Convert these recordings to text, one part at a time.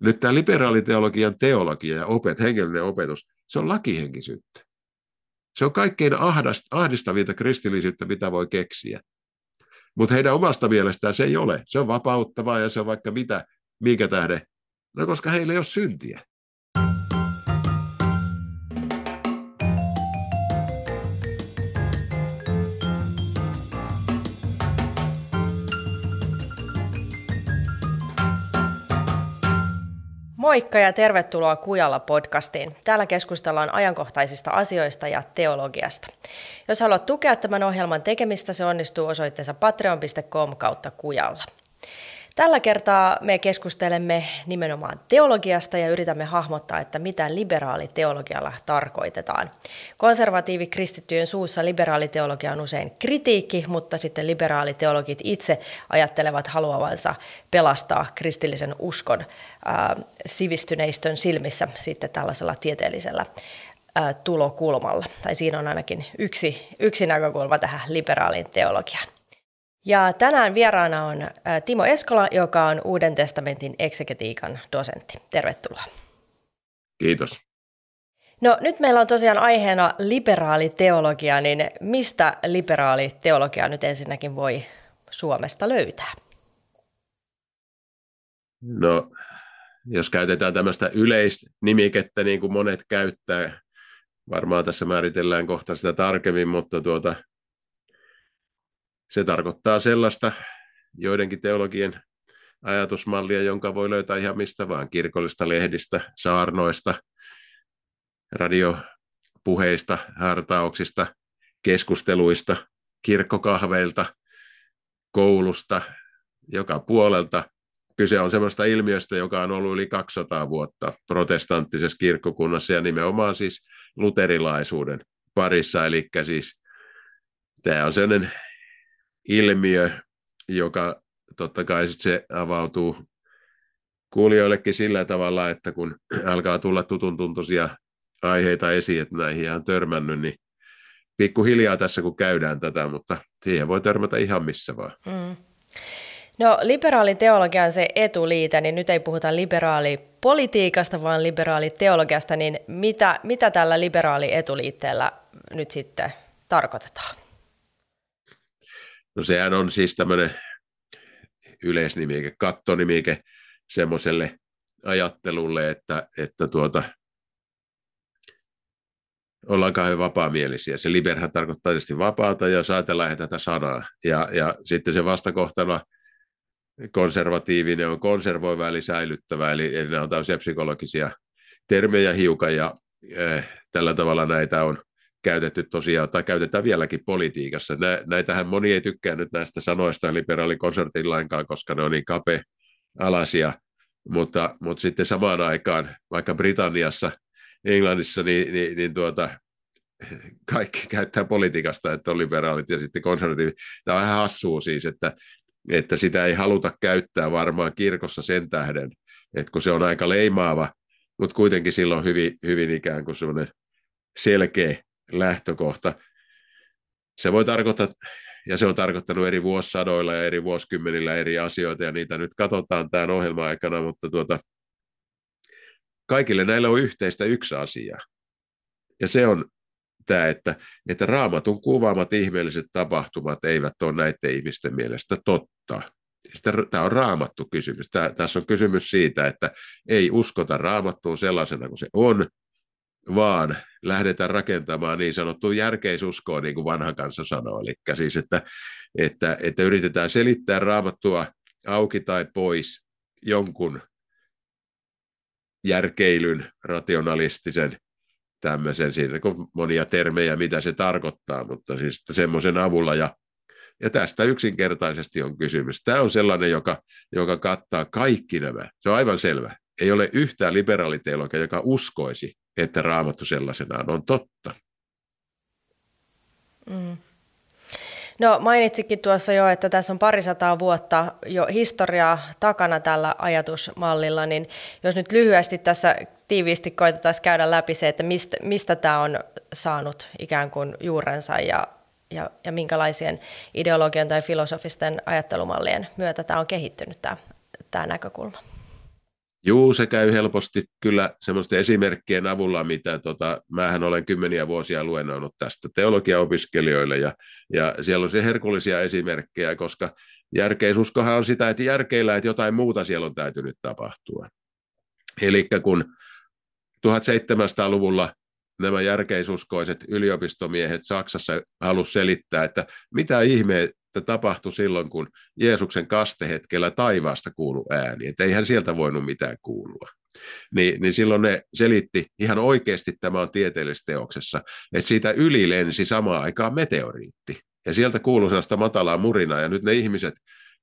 Nyt tämä liberaaliteologian teologia ja opet, hengellinen opetus, se on lakihenkisyyttä. Se on kaikkein ahdistavinta kristillisyyttä, mitä voi keksiä. Mutta heidän omasta mielestään se ei ole. Se on vapauttavaa ja se on vaikka mitä, minkä tähden. No koska heillä ei ole syntiä. Moikka ja tervetuloa Kujalla podcastiin. Täällä keskustellaan ajankohtaisista asioista ja teologiasta. Jos haluat tukea tämän ohjelman tekemistä, se onnistuu osoitteessa patreon.com kautta Kujalla. Tällä kertaa me keskustelemme nimenomaan teologiasta ja yritämme hahmottaa, että mitä liberaaliteologialla tarkoitetaan. Konservatiivi kristittyjen suussa liberaaliteologia on usein kritiikki, mutta sitten liberaaliteologit itse ajattelevat haluavansa pelastaa kristillisen uskon ää, sivistyneistön silmissä sitten tällaisella tieteellisellä ää, tulokulmalla. Tai siinä on ainakin yksi, yksi näkökulma tähän liberaaliin teologiaan. Ja tänään vieraana on Timo Eskola, joka on Uuden testamentin eksegetiikan dosentti. Tervetuloa. Kiitos. No nyt meillä on tosiaan aiheena liberaali teologia, niin mistä liberaali teologia nyt ensinnäkin voi Suomesta löytää? No, jos käytetään tämmöistä yleisnimikettä, niin kuin monet käyttää, varmaan tässä määritellään kohta sitä tarkemmin, mutta tuota, se tarkoittaa sellaista joidenkin teologien ajatusmallia, jonka voi löytää ihan mistä vaan, kirkollista lehdistä, saarnoista, radiopuheista, hartauksista, keskusteluista, kirkkokahveilta, koulusta, joka puolelta. Kyse on sellaista ilmiöstä, joka on ollut yli 200 vuotta protestanttisessa kirkkokunnassa ja nimenomaan siis luterilaisuuden parissa. Eli siis tämä on sellainen ilmiö, joka totta kai sit se avautuu kuulijoillekin sillä tavalla, että kun alkaa tulla tutun tuntuisia aiheita esiin, että näihin on törmännyt, niin pikkuhiljaa tässä kun käydään tätä, mutta siihen voi törmätä ihan missä vaan. Mm. No liberaaliteologian se etuliite, niin nyt ei puhuta liberaalipolitiikasta, vaan liberaaliteologiasta, niin mitä, mitä tällä liberaali etuliitteellä nyt sitten tarkoitetaan? No sehän on siis tämmöinen yleisnimike, kattonimike semmoiselle ajattelulle, että, että tuota, ollaan kauhean vapaamielisiä. Se liberhän tarkoittaa tietysti vapaata, ja jos ajatellaan tätä sanaa. Ja, ja sitten se vastakohtana konservatiivinen on konservoiva eli säilyttävä, eli, eli nämä on tämmöisiä psykologisia termejä hiukan, ja äh, tällä tavalla näitä on käytetty tosiaan, tai käytetään vieläkin politiikassa. Näitähän moni ei tykkää nyt näistä sanoista liberaalikonsertin lainkaan, koska ne on niin kapea-alasia, mutta, mutta sitten samaan aikaan, vaikka Britanniassa, Englannissa, niin, niin, niin tuota, kaikki käyttää politiikasta, että on liberaalit ja sitten konservatiivit. Tämä on vähän hassua siis, että, että sitä ei haluta käyttää varmaan kirkossa sen tähden, että kun se on aika leimaava, mutta kuitenkin silloin hyvin, hyvin ikään kuin selkeä lähtökohta. Se voi tarkoittaa, ja se on tarkoittanut eri vuosisadoilla ja eri vuosikymmenillä eri asioita, ja niitä nyt katsotaan tämän ohjelman aikana, mutta tuota, kaikille näillä on yhteistä yksi asia. Ja se on tämä, että, että raamatun kuvaamat ihmeelliset tapahtumat eivät ole näiden ihmisten mielestä totta. Tämä on raamattu kysymys. Tämä, tässä on kysymys siitä, että ei uskota raamattuun sellaisena kuin se on, vaan lähdetään rakentamaan niin sanottua järkeisuskoa, niin kuin vanha kansa sanoo. Eli siis, että, että, että yritetään selittää raamattua auki tai pois jonkun järkeilyn, rationalistisen tämmöisen, siinä on monia termejä, mitä se tarkoittaa, mutta siis semmoisen avulla ja ja tästä yksinkertaisesti on kysymys. Tämä on sellainen, joka, joka kattaa kaikki nämä. Se on aivan selvä. Ei ole yhtään liberaaliteologia, joka uskoisi, että raamattu sellaisenaan on totta. Mm. No mainitsikin tuossa jo, että tässä on parisataa vuotta jo historiaa takana tällä ajatusmallilla, niin jos nyt lyhyesti tässä tiiviisti koitetaan käydä läpi se, että mistä, mistä tämä on saanut ikään kuin juurensa ja, ja, ja minkälaisien ideologian tai filosofisten ajattelumallien myötä tämä on kehittynyt tämä, tämä näkökulma. Juu, se käy helposti kyllä semmoisten esimerkkien avulla, mitä tota, mähän olen kymmeniä vuosia luennoinut tästä teologiaopiskelijoille, ja, ja siellä on se herkullisia esimerkkejä, koska järkeisuskohan on sitä, että järkeillä, että jotain muuta siellä on täytynyt tapahtua. Eli kun 1700-luvulla nämä järkeisuskoiset yliopistomiehet Saksassa halusivat selittää, että mitä ihmeitä tapahtui silloin, kun Jeesuksen kastehetkellä taivaasta kuulu ääni, että eihän sieltä voinut mitään kuulua. Niin, niin silloin ne selitti, ihan oikeasti tämä on tieteellisessä teoksessa, että siitä yli lensi samaan aikaan meteoriitti. Ja sieltä kuului sellaista matalaa murinaa, ja nyt ne ihmiset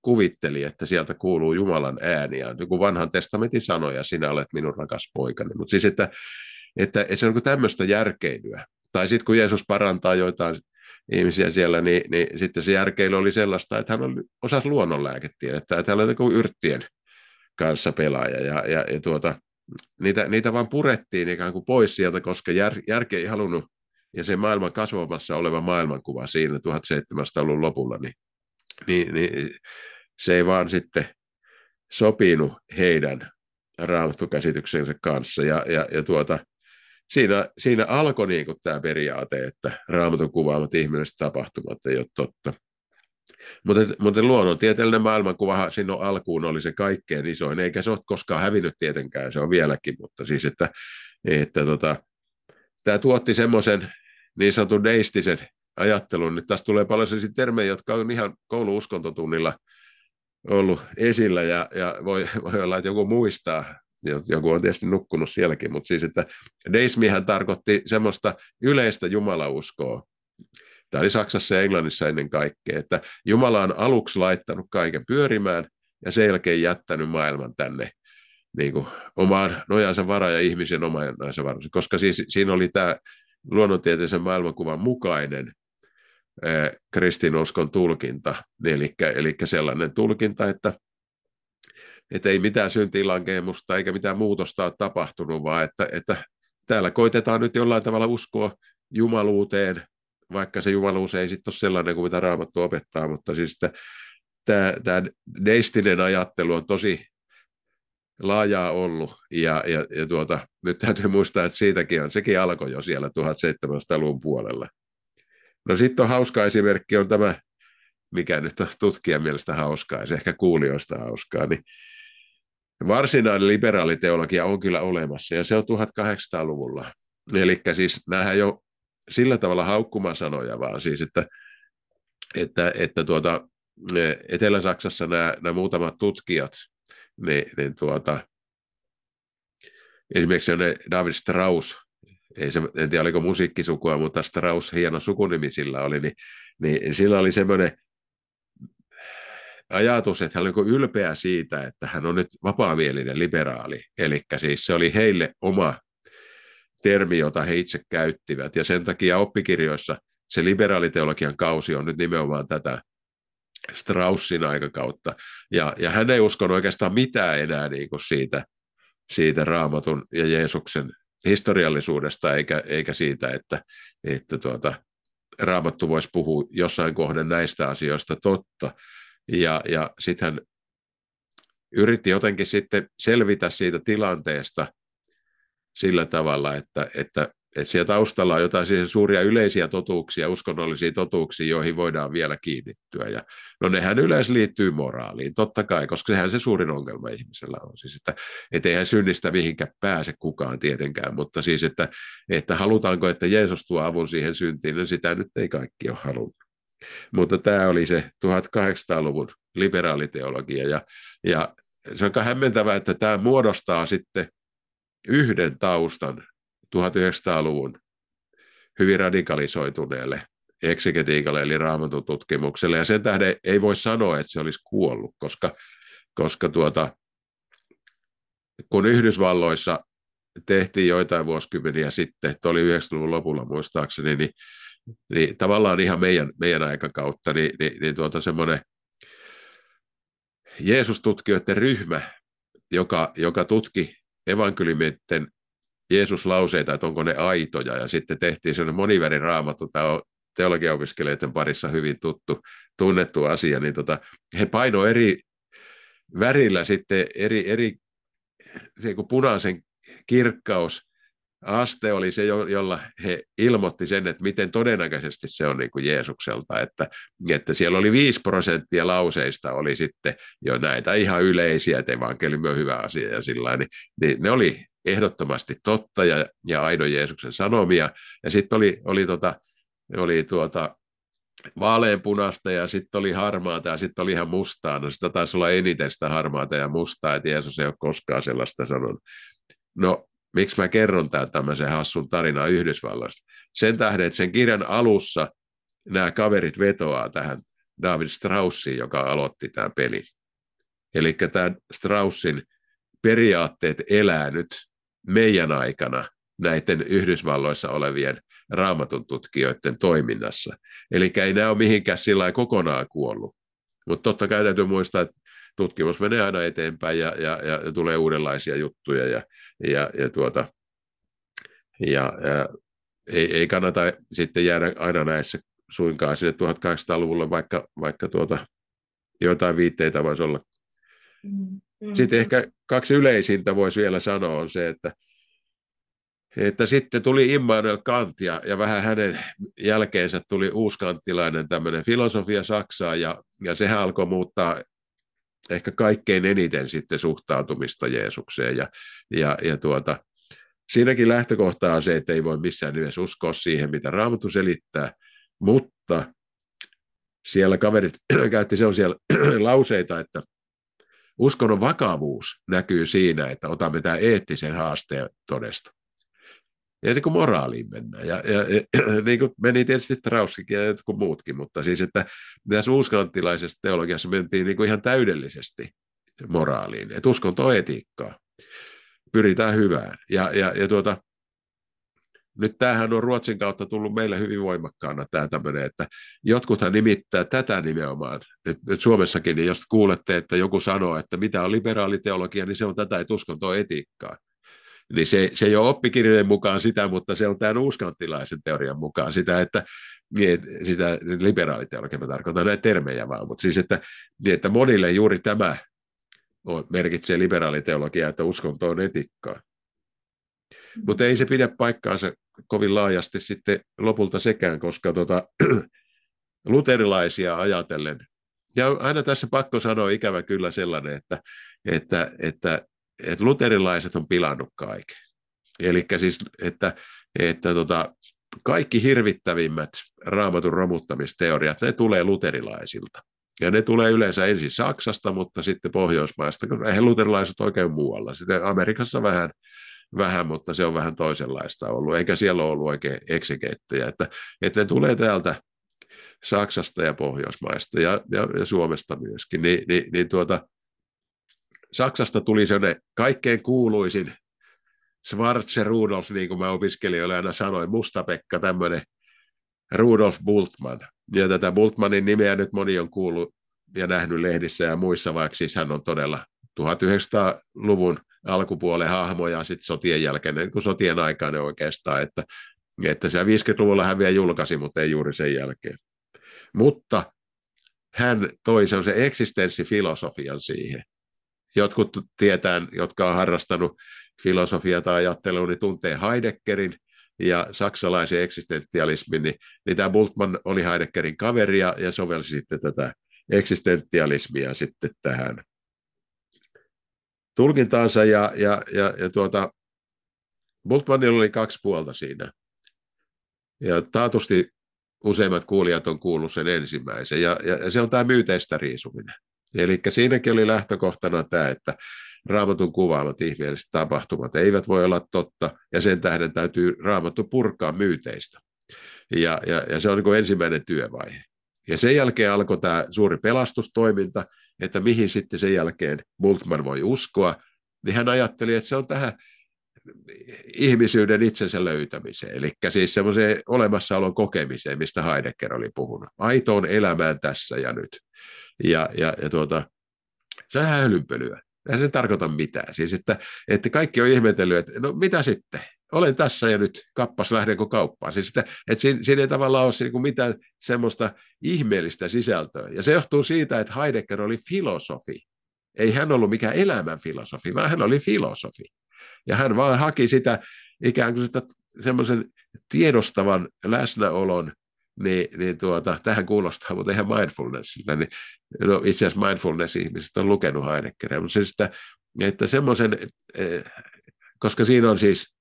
kuvitteli, että sieltä kuuluu Jumalan ääniä, joku vanhan testamentin sanoja, sinä olet minun rakas poikani. Mutta siis, että, että, että se on tämmöistä järkeilyä. Tai sitten kun Jeesus parantaa joitain ihmisiä siellä, niin, niin sitten se järkeily oli sellaista, että hän oli, osasi luonnonlääketiedettä, että hän oli joku yrttien kanssa pelaaja, ja, ja, ja tuota, niitä, niitä vaan purettiin ikään kuin pois sieltä, koska jär, järke ei halunnut, ja se maailman kasvamassa oleva maailmankuva siinä 1700-luvun lopulla, niin, niin, niin se ei vaan sitten sopinut heidän raamattukäsityksensä kanssa. Ja, ja, ja tuota, siinä, siinä alkoi niin kuin tämä periaate, että raamatun kuvaamat ihmiset tapahtumat ei ole totta. Mutta, mutta luonnontieteellinen maailmankuvahan sinun alkuun oli se kaikkein isoin, eikä se ole koskaan hävinnyt tietenkään, se on vieläkin, mutta siis, että, että tota, tämä tuotti semmoisen niin sanotun deistisen ajattelun. Nyt tässä tulee paljon sellaisia termejä, jotka on ihan kouluuskontotunnilla ollut esillä ja, ja voi, voi olla, että joku muistaa, joku on tietysti nukkunut sielläkin, mutta siis, että deismihän tarkoitti semmoista yleistä jumalauskoa. Tämä oli Saksassa ja Englannissa ennen kaikkea, että Jumala on aluksi laittanut kaiken pyörimään ja sen jälkeen jättänyt maailman tänne niin kuin omaan nojansa varaan ja ihmisen omaan varaan, koska siis, siinä oli tämä luonnontieteellisen maailmankuvan mukainen kristinuskon tulkinta, eli, eli sellainen tulkinta, että, että ei mitään syntilankeemusta eikä mitään muutosta ole tapahtunut, vaan että, että täällä koitetaan nyt jollain tavalla uskoa jumaluuteen, vaikka se jumaluus ei sitten ole sellainen kuin mitä Raamattu opettaa, mutta siis tämä, tämä deistinen ajattelu on tosi laajaa ollut, ja, ja, ja tuota, nyt täytyy muistaa, että siitäkin on, sekin alkoi jo siellä 1700-luvun puolella. No sitten on hauska esimerkki on tämä, mikä nyt on tutkijan mielestä hauskaa, ja se ehkä kuulijoista hauskaa, niin varsinainen liberaaliteologia on kyllä olemassa, ja se on 1800-luvulla. Eli siis nämähän jo sillä tavalla haukkumasanoja, vaan siis, että, että, että tuota, Etelä-Saksassa nämä, nämä muutamat tutkijat, niin, niin tuota, esimerkiksi ne David Strauss, ei se, en tiedä oliko musiikkisukua, mutta Strauss, hieno sukunimi sillä oli, niin, niin sillä oli semmoinen ajatus, että hän oli ylpeä siitä, että hän on nyt vapaamielinen liberaali. Eli siis se oli heille oma termi, jota he itse käyttivät. Ja sen takia oppikirjoissa se liberaaliteologian kausi on nyt nimenomaan tätä Straussin aikakautta. Ja, ja hän ei uskonut oikeastaan mitään enää niin kuin siitä, siitä raamatun ja Jeesuksen historiallisuudesta eikä, eikä siitä, että, että tuota, raamattu voisi puhua jossain kohden näistä asioista totta. Ja, ja sitten hän yritti jotenkin sitten selvitä siitä tilanteesta sillä tavalla, että, että että siellä taustalla on jotain siis suuria yleisiä totuuksia, uskonnollisia totuuksia, joihin voidaan vielä kiinnittyä. Ja, no nehän yleensä liittyy moraaliin, totta kai, koska sehän se suurin ongelma ihmisellä on. Siis, että et eihän synnistä mihinkään pääse kukaan tietenkään, mutta siis, että, että halutaanko, että Jeesus tuo avun siihen syntiin, niin sitä nyt ei kaikki ole halunnut. Mutta tämä oli se 1800-luvun liberaaliteologia, ja, ja se on hämmentävää, että tämä muodostaa sitten yhden taustan 1900-luvun hyvin radikalisoituneelle eksegetiikalle eli raamatun tutkimukselle. Ja sen tähden ei voi sanoa, että se olisi kuollut, koska, koska tuota, kun Yhdysvalloissa tehtiin joitain vuosikymmeniä sitten, että oli 90-luvun lopulla muistaakseni, niin, niin tavallaan ihan meidän, meidän aikakautta, niin, niin, niin tuota semmoinen Jeesus-tutkijoiden ryhmä, joka, joka tutki evankeliumien Jeesus-lauseita, että onko ne aitoja, ja sitten tehtiin sellainen monivärin raamattu, tämä on teologiaopiskelijoiden parissa hyvin tuttu, tunnettu asia, niin tota, he paino eri värillä sitten eri, eri niin kuin punaisen kirkkaus aste oli se, jolla he ilmoitti sen, että miten todennäköisesti se on niin kuin Jeesukselta, että, että siellä oli 5 prosenttia lauseista oli sitten jo näitä ihan yleisiä, että evankeliumi on hyvä asia ja sillä niin, niin ne oli ehdottomasti totta ja, ja aidon Jeesuksen sanomia, ja sitten oli, oli, tota, oli tuota, vaaleanpunasta ja sitten oli harmaata ja sitten oli ihan mustaa. No sitä taisi olla eniten sitä harmaata ja mustaa, että Jeesus ei ole koskaan sellaista sanonut. No miksi mä kerron tämän tämmöisen hassun tarinan Yhdysvalloista? Sen tähden, että sen kirjan alussa nämä kaverit vetoaa tähän David Straussiin, joka aloitti tämän pelin. Eli tämä Straussin periaatteet elää nyt meidän aikana näiden Yhdysvalloissa olevien raamatun tutkijoiden toiminnassa. Eli ei nämä ole mihinkään sillä kokonaan kuollut. Mutta totta kai täytyy muistaa, että tutkimus menee aina eteenpäin ja, ja, ja tulee uudenlaisia juttuja ja, ja, ja, tuota, ja, ja ei, ei kannata sitten jäädä aina näissä suinkaan sinne 1800-luvulle, vaikka, vaikka tuota, jotain viitteitä voisi olla. Mm-hmm. Sitten ehkä kaksi yleisintä voisi vielä sanoa on se, että, että sitten tuli Immanuel Kant ja, ja vähän hänen jälkeensä tuli uuskanttilainen tämmöinen filosofia Saksaan ja, ja sehän alkoi muuttaa ehkä kaikkein eniten sitten suhtautumista Jeesukseen. Ja, ja, ja tuota, siinäkin lähtökohta on se, että ei voi missään nimessä uskoa siihen, mitä Raamattu selittää, mutta siellä kaverit käytti sellaisia lauseita, että uskonnon vakavuus näkyy siinä, että otamme tämän eettisen haasteen todesta. Ja niin kuin moraaliin mennään. Ja, ja, ja niin kuin meni tietysti Trauskikin ja jotkut muutkin, mutta siis, että tässä uuskanttilaisessa teologiassa mentiin niin kuin ihan täydellisesti moraaliin. Että uskonto on etiikkaa. Pyritään hyvään. Ja, ja, ja tuota, nyt tämähän on Ruotsin kautta tullut meille hyvin voimakkaana tämä tämmöinen, että jotkuthan nimittää tätä nimenomaan. Nyt, nyt Suomessakin, niin jos kuulette, että joku sanoo, että mitä on liberaaliteologia, niin se on tätä, että uskonto on etiikkaa niin se, se ei ole oppikirjojen mukaan sitä, mutta se on tämän uskanttilaisen teorian mukaan sitä, että niin, sitä liberaaliteologia, mä tarkoitan näitä termejä vaan, mutta siis, että, niin, että monille juuri tämä on, merkitsee liberaaliteologiaa, että uskonto on etikkaa. Mm. Mutta ei se pidä paikkaansa kovin laajasti sitten lopulta sekään, koska tota, luterilaisia ajatellen, ja aina tässä pakko sanoa ikävä kyllä sellainen, että, että, että että luterilaiset on pilannut kaiken. Eli siis, että, että tota, kaikki hirvittävimmät raamatun romuttamisteoriat, ne tulee luterilaisilta. Ja ne tulee yleensä ensin Saksasta, mutta sitten Pohjoismaista, koska eihän luterilaiset oikein muualla. Sitten Amerikassa vähän, vähän, mutta se on vähän toisenlaista ollut, eikä siellä ole ollut oikein eksegettejä. Että, että ne tulee täältä Saksasta ja Pohjoismaista ja, ja, ja Suomesta myöskin, niin, niin, niin tuota, Saksasta tuli sellainen kaikkein kuuluisin Schwarze Rudolf, niin kuin mä opiskelijoille aina sanoin, Mustapekka, tämmöinen Rudolf Bultmann. Ja tätä Bultmannin nimeä nyt moni on kuullut ja nähnyt lehdissä ja muissa, vaikka siis hän on todella 1900-luvun alkupuolen hahmo ja sitten sotien jälkeen, niin kuin sotien aikainen oikeastaan, että, että se 50-luvulla hän vielä julkaisi, mutta ei juuri sen jälkeen. Mutta hän toi sen eksistenssifilosofian siihen jotkut tietää, jotka on harrastanut filosofiaa tai ajattelua, niin tuntee Heideggerin ja saksalaisen eksistentialismin, niin, niin tämä Bultmann oli Heideggerin kaveri ja, ja sovelsi sitten tätä eksistentialismia sitten tähän tulkintaansa ja, ja, ja, ja tuota, Bultmannilla oli kaksi puolta siinä. Ja taatusti useimmat kuulijat on kuullut sen ensimmäisen, ja, ja, ja se on tämä myyteistä riisuminen. Eli siinäkin oli lähtökohtana tämä, että raamatun kuvaamat ihmeelliset tapahtumat eivät voi olla totta, ja sen tähden täytyy raamattu purkaa myyteistä. Ja, ja, ja se on niin ensimmäinen työvaihe. Ja sen jälkeen alkoi tämä suuri pelastustoiminta, että mihin sitten sen jälkeen Bultman voi uskoa, niin hän ajatteli, että se on tähän ihmisyyden itsensä löytämiseen, eli siis semmoiseen olemassaolon kokemiseen, mistä Heidegger oli puhunut. Aitoon elämään tässä ja nyt. Ja, ja, ja tuota, se on ihan hölynpölyä. Eihän se tarkoita mitään. Siis, että, että kaikki on ihmetellyt, että no mitä sitten? Olen tässä ja nyt, kappas lähdenkö kauppaan. Siis että, että siinä, siinä ei tavallaan ole niin mitään semmoista ihmeellistä sisältöä. Ja se johtuu siitä, että Heidegger oli filosofi, ei hän ollut mikään elämän filosofi, vaan hän oli filosofi. Ja hän vaan haki sitä ikään kuin sitä semmoisen tiedostavan läsnäolon, niin, niin tuota, tähän kuulostaa, mutta eihän mindfulnessilta, niin no itse asiassa mindfulness-ihmiset on lukenut Heideggeria, mutta siis että, että semmoisen, eh, koska siinä on siis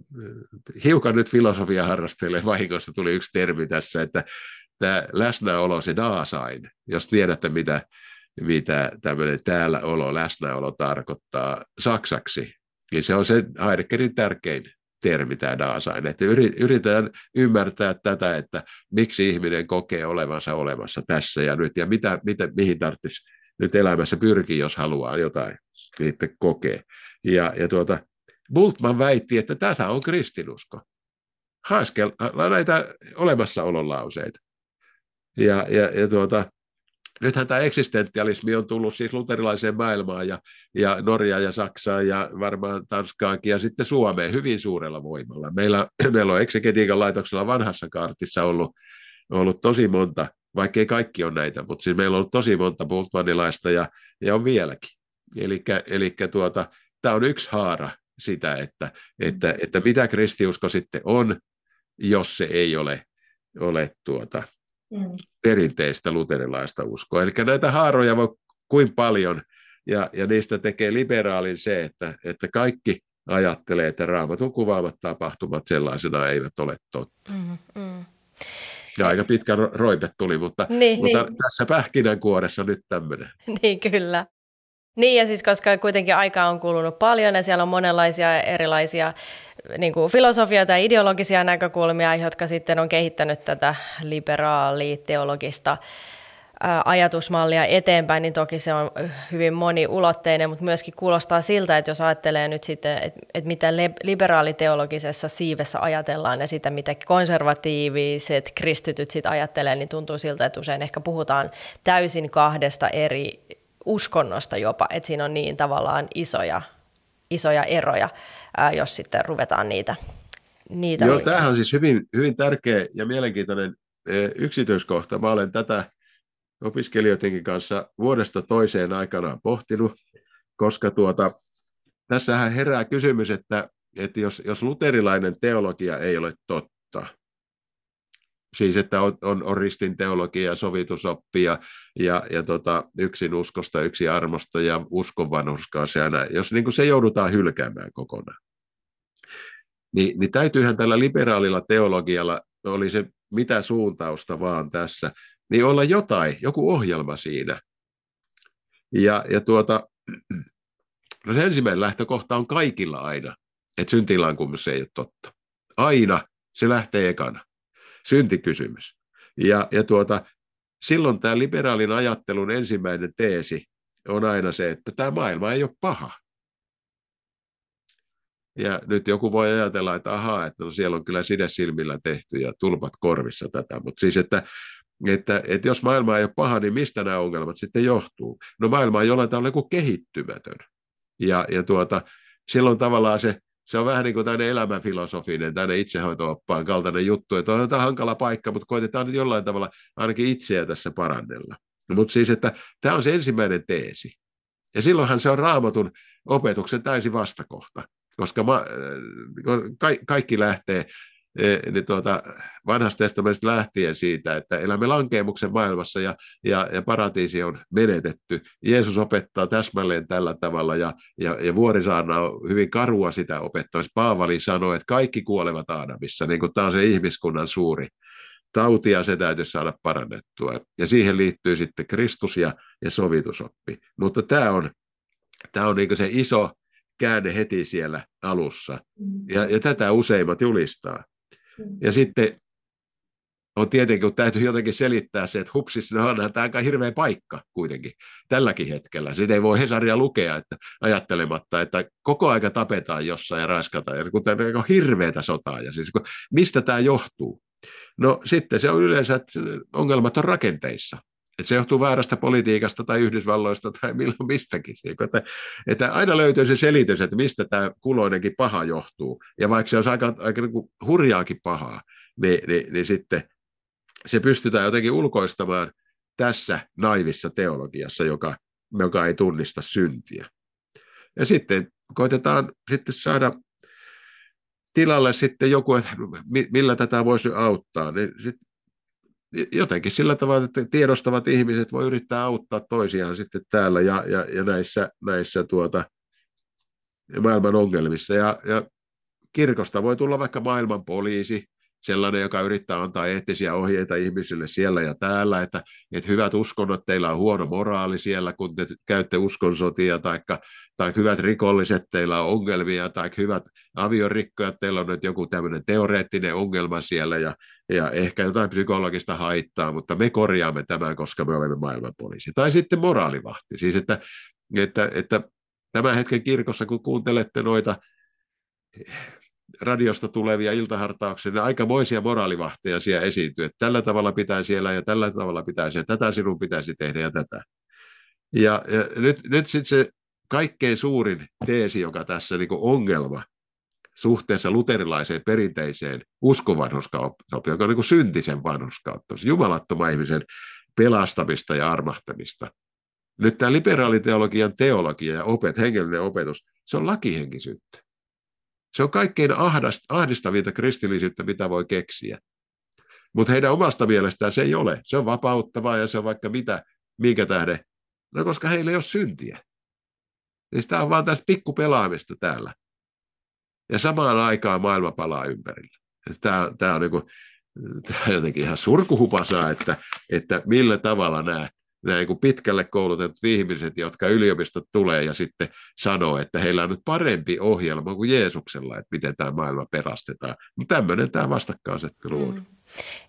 eh, hiukan nyt filosofia harrastelee vahingossa tuli yksi termi tässä, että tämä läsnäolo, se Dasein, jos tiedätte mitä, mitä tämmöinen täällä olo, läsnäolo tarkoittaa saksaksi, niin se on se Heideggerin tärkein termi tämä Dasein, että yritetään ymmärtää tätä, että miksi ihminen kokee olevansa olemassa tässä ja nyt, ja mitä, mitä, mihin tarvitsisi nyt elämässä pyrkiä, jos haluaa jotain itse kokea. Ja, ja tuota, Bultman väitti, että tätä on kristinusko. Haaskellaan näitä olemassaolon lauseita. Ja, ja, ja tuota, nythän tämä eksistentialismi on tullut siis luterilaiseen maailmaan ja, ja Norja ja Saksaan ja varmaan Tanskaankin ja sitten Suomeen hyvin suurella voimalla. Meillä, meillä on eksegetiikan laitoksella vanhassa kaartissa ollut, ollut tosi monta, vaikkei kaikki on näitä, mutta siis meillä on ollut tosi monta Bultmanilaista ja, ja on vieläkin. Eli tuota, tämä on yksi haara sitä, että, että, että mitä kristiusko sitten on, jos se ei ole, ole tuota, mm. perinteistä luterilaista uskoa. Eli näitä haaroja voi kuin paljon, ja, ja niistä tekee liberaalin se, että, että kaikki ajattelee, että raamatun kuvaamat tapahtumat sellaisena eivät ole totta. Mm, mm. Ja aika pitkä roipe tuli, mutta, niin, mutta niin. tässä pähkinänkuoressa nyt tämmöinen. Niin, kyllä. Niin, ja siis koska kuitenkin aikaa on kulunut paljon ja siellä on monenlaisia erilaisia niin kuin filosofia tai ideologisia näkökulmia, jotka sitten on kehittänyt tätä liberaalia teologista ajatusmallia eteenpäin, niin toki se on hyvin moniulotteinen, mutta myöskin kuulostaa siltä, että jos ajattelee nyt sitten, että, että mitä liberaaliteologisessa siivessä ajatellaan ja sitä, mitä konservatiiviset kristityt sitten ajattelee, niin tuntuu siltä, että usein ehkä puhutaan täysin kahdesta eri uskonnosta jopa, että siinä on niin tavallaan isoja, isoja eroja jos sitten ruvetaan niitä niitä Joo, tämähän on siis hyvin, hyvin tärkeä ja mielenkiintoinen yksityiskohta. Mä olen tätä opiskelijoidenkin kanssa vuodesta toiseen aikanaan pohtinut, koska tuota, tässähän herää kysymys, että, että jos, jos luterilainen teologia ei ole totta, siis että on, on, on ristin teologia ja sovitusoppi ja, ja, ja tota, yksin uskosta, yksi armosta ja uskon ja. Jos niin kuin se joudutaan hylkäämään kokonaan, niin, niin täytyyhän tällä liberaalilla teologialla, oli se mitä suuntausta vaan tässä, niin olla jotain, joku ohjelma siinä. Ja, ja tuota, no se ensimmäinen lähtökohta on kaikilla aina, että syntilankumus ei ole totta. Aina se lähtee ekana syntikysymys. Ja, ja tuota, silloin tämä liberaalin ajattelun ensimmäinen teesi on aina se, että tämä maailma ei ole paha. Ja nyt joku voi ajatella, että ahaa, että no siellä on kyllä side silmillä tehty ja tulpat korvissa tätä, mutta siis, että, että, että jos maailma ei ole paha, niin mistä nämä ongelmat sitten johtuu? No maailma on jollain tavalla kuin kehittymätön. Ja, ja tuota, silloin tavallaan se se on vähän niin kuin tämmöinen elämänfilosofinen, tämmöinen itsehoitooppaan kaltainen juttu, että on tämä hankala paikka, mutta koitetaan nyt jollain tavalla ainakin itseä tässä parannella. Mutta siis, että tämä on se ensimmäinen teesi. Ja silloinhan se on raamatun opetuksen täysin vastakohta, koska ma, ka, kaikki lähtee niin tuota, vanhasta testamentista lähtien siitä, että elämme lankeemuksen maailmassa ja, ja, ja paratiisi on menetetty. Jeesus opettaa täsmälleen tällä tavalla ja, ja, ja Vuorisaarna on hyvin karua sitä opettamassa. Paavali sanoi, että kaikki kuolevat Aadamissa, niin kuin tämä on se ihmiskunnan suuri tauti ja se täytyy saada parannettua. Ja siihen liittyy sitten Kristus ja, ja sovitusoppi. Mutta tämä on, tämä on niin se iso käänne heti siellä alussa. Mm. Ja, ja tätä useimmat julistaa. Ja sitten on tietenkin, kun täytyy jotenkin selittää se, että hupsis, no on tämä aika hirveä paikka kuitenkin tälläkin hetkellä. Sitä ei voi Hesaria lukea että ajattelematta, että koko aika tapetaan jossain ja raskataan, ja kun tämä on hirveätä sotaa. Ja siis, kun, mistä tämä johtuu? No sitten se on yleensä, että ongelmat on rakenteissa. Että se johtuu väärästä politiikasta tai Yhdysvalloista tai milloin mistäkin. Että, että aina löytyy se selitys, että mistä tämä kuloinenkin paha johtuu. Ja vaikka se on aika, aika niin kuin hurjaakin pahaa, niin, niin, niin sitten se pystytään jotenkin ulkoistamaan tässä naivissa teologiassa, joka, joka ei tunnista syntiä. Ja sitten koitetaan sitten saada tilalle sitten joku, että millä tätä voisi auttaa, niin sit jotenkin sillä tavalla, että tiedostavat ihmiset voi yrittää auttaa toisiaan sitten täällä ja, ja, ja näissä, näissä tuota, maailman ongelmissa. Ja, ja kirkosta voi tulla vaikka maailman poliisi, sellainen, joka yrittää antaa eettisiä ohjeita ihmisille siellä ja täällä, että, että hyvät uskonnot, teillä on huono moraali siellä, kun te käytte uskonsotia, tai, tai hyvät rikolliset, teillä on ongelmia, tai hyvät aviorikkojat, teillä on nyt joku tämmöinen teoreettinen ongelma siellä, ja, ja ehkä jotain psykologista haittaa, mutta me korjaamme tämän, koska me olemme maailmanpoliisi. Tai sitten moraalivahti, siis että, että, että tämän hetken kirkossa, kun kuuntelette noita radiosta tulevia iltahartauksia, niin aikamoisia moraalivahteja siellä esiintyy, että tällä tavalla pitää siellä ja tällä tavalla pitäisi ja tätä sinun pitäisi tehdä ja tätä. Ja, ja nyt, nyt sitten se kaikkein suurin teesi, joka tässä niin ongelma suhteessa luterilaiseen perinteiseen uskovanhuskauppaan, joka on niin syntisen vanhuskautta, jumalattoman ihmisen pelastamista ja armahtamista. Nyt tämä liberaaliteologian teologia ja opet, hengellinen opetus, se on lakihenkisyyttä. Se on kaikkein ahdistavinta kristillisyyttä, mitä voi keksiä. Mutta heidän omasta mielestään se ei ole. Se on vapauttavaa ja se on vaikka mitä, minkä tähden. No koska heillä ei ole syntiä. Siis tämä on vaan tästä pikkupelaamista täällä. Ja samaan aikaan maailma palaa ympärillä. Tämä, on, niin on jotenkin ihan surkuhupasaa, että, että millä tavalla nämä nämä niin pitkälle koulutetut ihmiset, jotka yliopistot tulee ja sitten sanoo, että heillä on nyt parempi ohjelma kuin Jeesuksella, että miten tämä maailma perastetaan. Mutta tämmöinen tämä vastakkainasettelu on. Mm.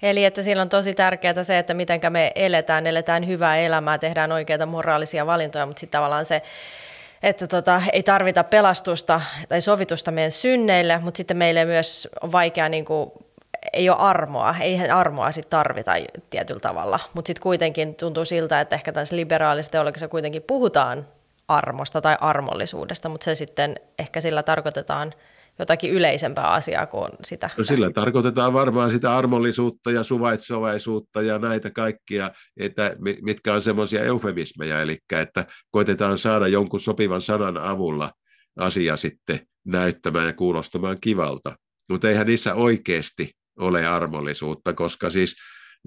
Eli että siinä on tosi tärkeää se, että miten me eletään, eletään hyvää elämää, tehdään oikeita moraalisia valintoja, mutta sitten tavallaan se, että tota, ei tarvita pelastusta tai sovitusta meidän synneille, mutta sitten meille myös on vaikea niin kuin ei ole armoa, eihän armoa sit tarvita tietyllä tavalla, mutta sitten kuitenkin tuntuu siltä, että ehkä tässä liberaalisessa teologisessa kuitenkin puhutaan armosta tai armollisuudesta, mutta se sitten ehkä sillä tarkoitetaan jotakin yleisempää asiaa kuin sitä. No sillä tarkoitetaan varmaan sitä armollisuutta ja suvaitsevaisuutta ja näitä kaikkia, että mitkä on semmoisia eufemismeja, eli että koitetaan saada jonkun sopivan sanan avulla asia sitten näyttämään ja kuulostamaan kivalta. Mutta eihän niissä oikeasti ole armollisuutta, koska siis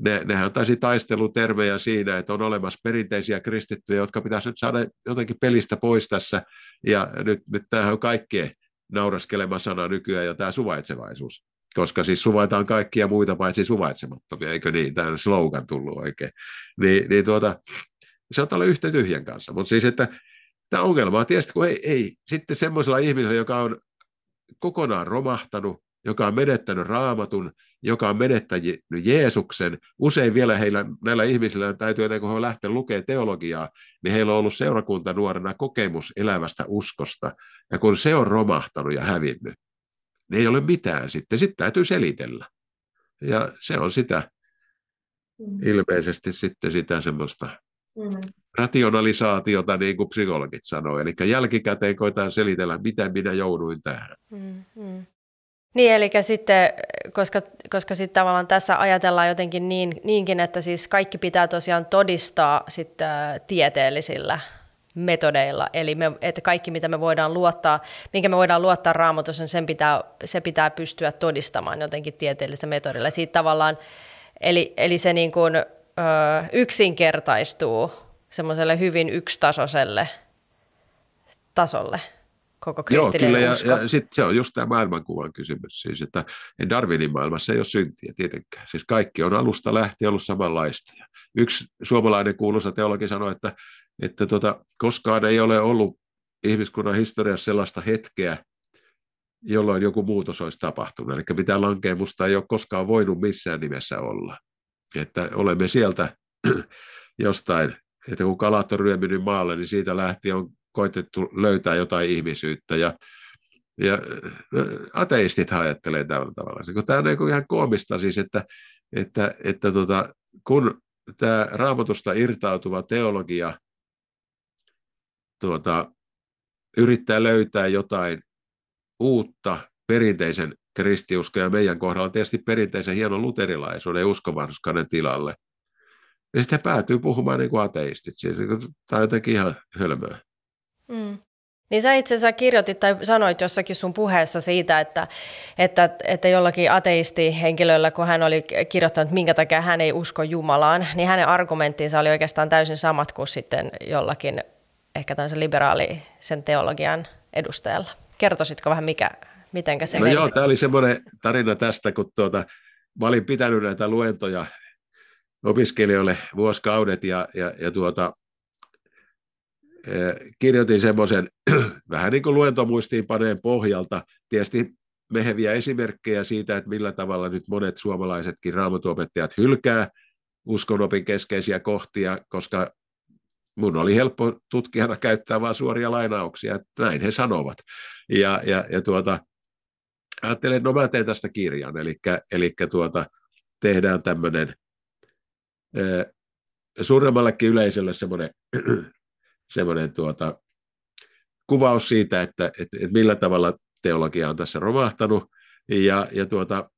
ne, nehän taisi taistelutermejä siinä, että on olemassa perinteisiä kristittyjä, jotka pitäisi nyt saada jotenkin pelistä pois tässä, ja nyt, nyt tämähän on kaikkien nauraskelema sana nykyään, ja tämä suvaitsevaisuus, koska siis suvaitaan kaikkia muita paitsi suvaitsemattomia, eikö niin, tämä slogan tullut oikein, niin, niin tuota, se on olla yhtä tyhjän kanssa, mutta siis, että tämä ongelma on tietysti, kun ei, ei sitten semmoisella ihmisellä, joka on kokonaan romahtanut, joka on menettänyt raamatun, joka on menettänyt Jeesuksen. Usein vielä heillä, näillä ihmisillä täytyy, ennen kuin he lähtevät lukemaan teologiaa, niin heillä on ollut seurakunta nuorena kokemus elävästä uskosta. Ja kun se on romahtanut ja hävinnyt, niin ei ole mitään sitten. Sitten täytyy selitellä. Ja se on sitä mm. ilmeisesti sitten sitä semmoista mm. rationalisaatiota, niin kuin psykologit sanoo. Eli jälkikäteen koetaan selitellä, mitä minä jouduin tähän. Mm, mm. Niin, eli sitten, koska, koska sitten tavallaan tässä ajatellaan jotenkin niin, niinkin, että siis kaikki pitää tosiaan todistaa sitten tieteellisillä metodeilla, eli me, että kaikki mitä me voidaan luottaa, minkä me voidaan luottaa raamatussa, niin sen pitää, se pitää pystyä todistamaan jotenkin tieteellisellä metodilla. Siitä tavallaan, eli, eli se niin kuin, ö, yksinkertaistuu semmoiselle hyvin yksitasoiselle tasolle koko kristillinen Joo, kyllä, ja, ja sitten se on just tämä maailmankuvan kysymys, siis, että Darwinin maailmassa ei ole syntiä tietenkään. Siis kaikki on alusta lähtien ollut samanlaista. Ja yksi suomalainen kuuluisa teologi sanoi, että, että tota, koskaan ei ole ollut ihmiskunnan historiassa sellaista hetkeä, jolloin joku muutos olisi tapahtunut. Eli mitään lankeemusta ei ole koskaan voinut missään nimessä olla. Että olemme sieltä jostain, että kun kalat on ryöminyt maalle, niin siitä lähtien on koitettu löytää jotain ihmisyyttä ja, ja ateistit ajattelee tällä tavalla. Tämä on niin ihan koomista siis, että, että, että tota, kun tämä raamatusta irtautuva teologia tuota, yrittää löytää jotain uutta perinteisen kristiuskon ja meidän kohdalla tietysti perinteisen hienon luterilaisuuden ja uskovanhuskainen tilalle, Ja sitten he päätyy puhumaan niin kuin ateistit. Siis, tämä on jotenkin ihan hölmöä. Mm. Niin sä itse asiassa kirjoitit tai sanoit jossakin sun puheessa siitä, että, että, että jollakin ateistihenkilöllä, kun hän oli kirjoittanut, minkä takia hän ei usko Jumalaan, niin hänen argumenttinsa oli oikeastaan täysin samat kuin sitten jollakin ehkä tämmöisen liberaalisen teologian edustajalla. Kertoisitko vähän, mikä, mitenkä se No meni? joo, tämä oli semmoinen tarina tästä, kun tuota, mä olin pitänyt näitä luentoja opiskelijoille vuosikaudet ja, ja, ja tuota, kirjoitin semmoisen vähän niin kuin luentomuistiinpaneen pohjalta, tietysti meheviä esimerkkejä siitä, että millä tavalla nyt monet suomalaisetkin raamatuopettajat hylkää uskonopin keskeisiä kohtia, koska mun oli helppo tutkijana käyttää vain suoria lainauksia, että näin he sanovat. Ja, ja, ja tuota, ajattelin, että no mä teen tästä kirjan, eli, eli tuota, tehdään tämmöinen suuremmallekin yleisölle semmoinen, semmoinen tuota, kuvaus siitä, että, että, että millä tavalla teologia on tässä romahtanut. Ja, ja tuota,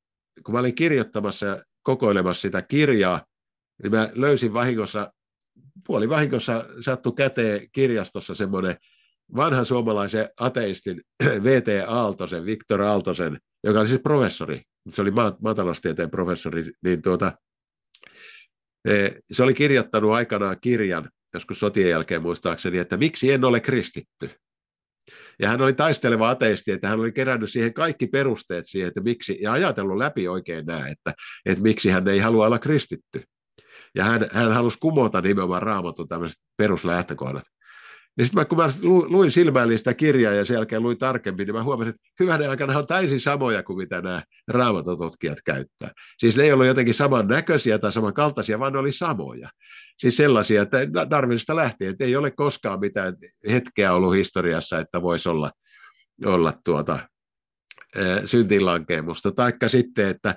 kun mä olin kirjoittamassa ja kokoilemassa sitä kirjaa, niin mä löysin vahingossa, puoli vahingossa sattu käteen kirjastossa semmoinen vanhan suomalaisen ateistin V.T. Aaltosen, Viktor Aaltosen, joka oli siis professori, se oli maataloustieteen professori, niin tuota, e, se oli kirjoittanut aikanaan kirjan, joskus sotien jälkeen muistaakseni, että miksi en ole kristitty. Ja hän oli taisteleva ateisti, että hän oli kerännyt siihen kaikki perusteet siihen, että miksi, ja ajatellut läpi oikein nämä, että, että miksi hän ei halua olla kristitty. Ja hän, hän halusi kumota nimenomaan raamatun tämmöiset peruslähtökohdat. Niin sitten kun mä luin silmäilin sitä kirjaa ja sen jälkeen luin tarkemmin, niin mä huomasin, että hyvänä aikana on täysin samoja kuin mitä nämä raamatotutkijat käyttää. Siis ne ei ollut jotenkin samannäköisiä tai samankaltaisia, vaan ne oli samoja. Siis sellaisia, että Darwinista lähtien, että ei ole koskaan mitään hetkeä ollut historiassa, että voisi olla, olla tuota, syntinlankeemusta. Taikka sitten, että,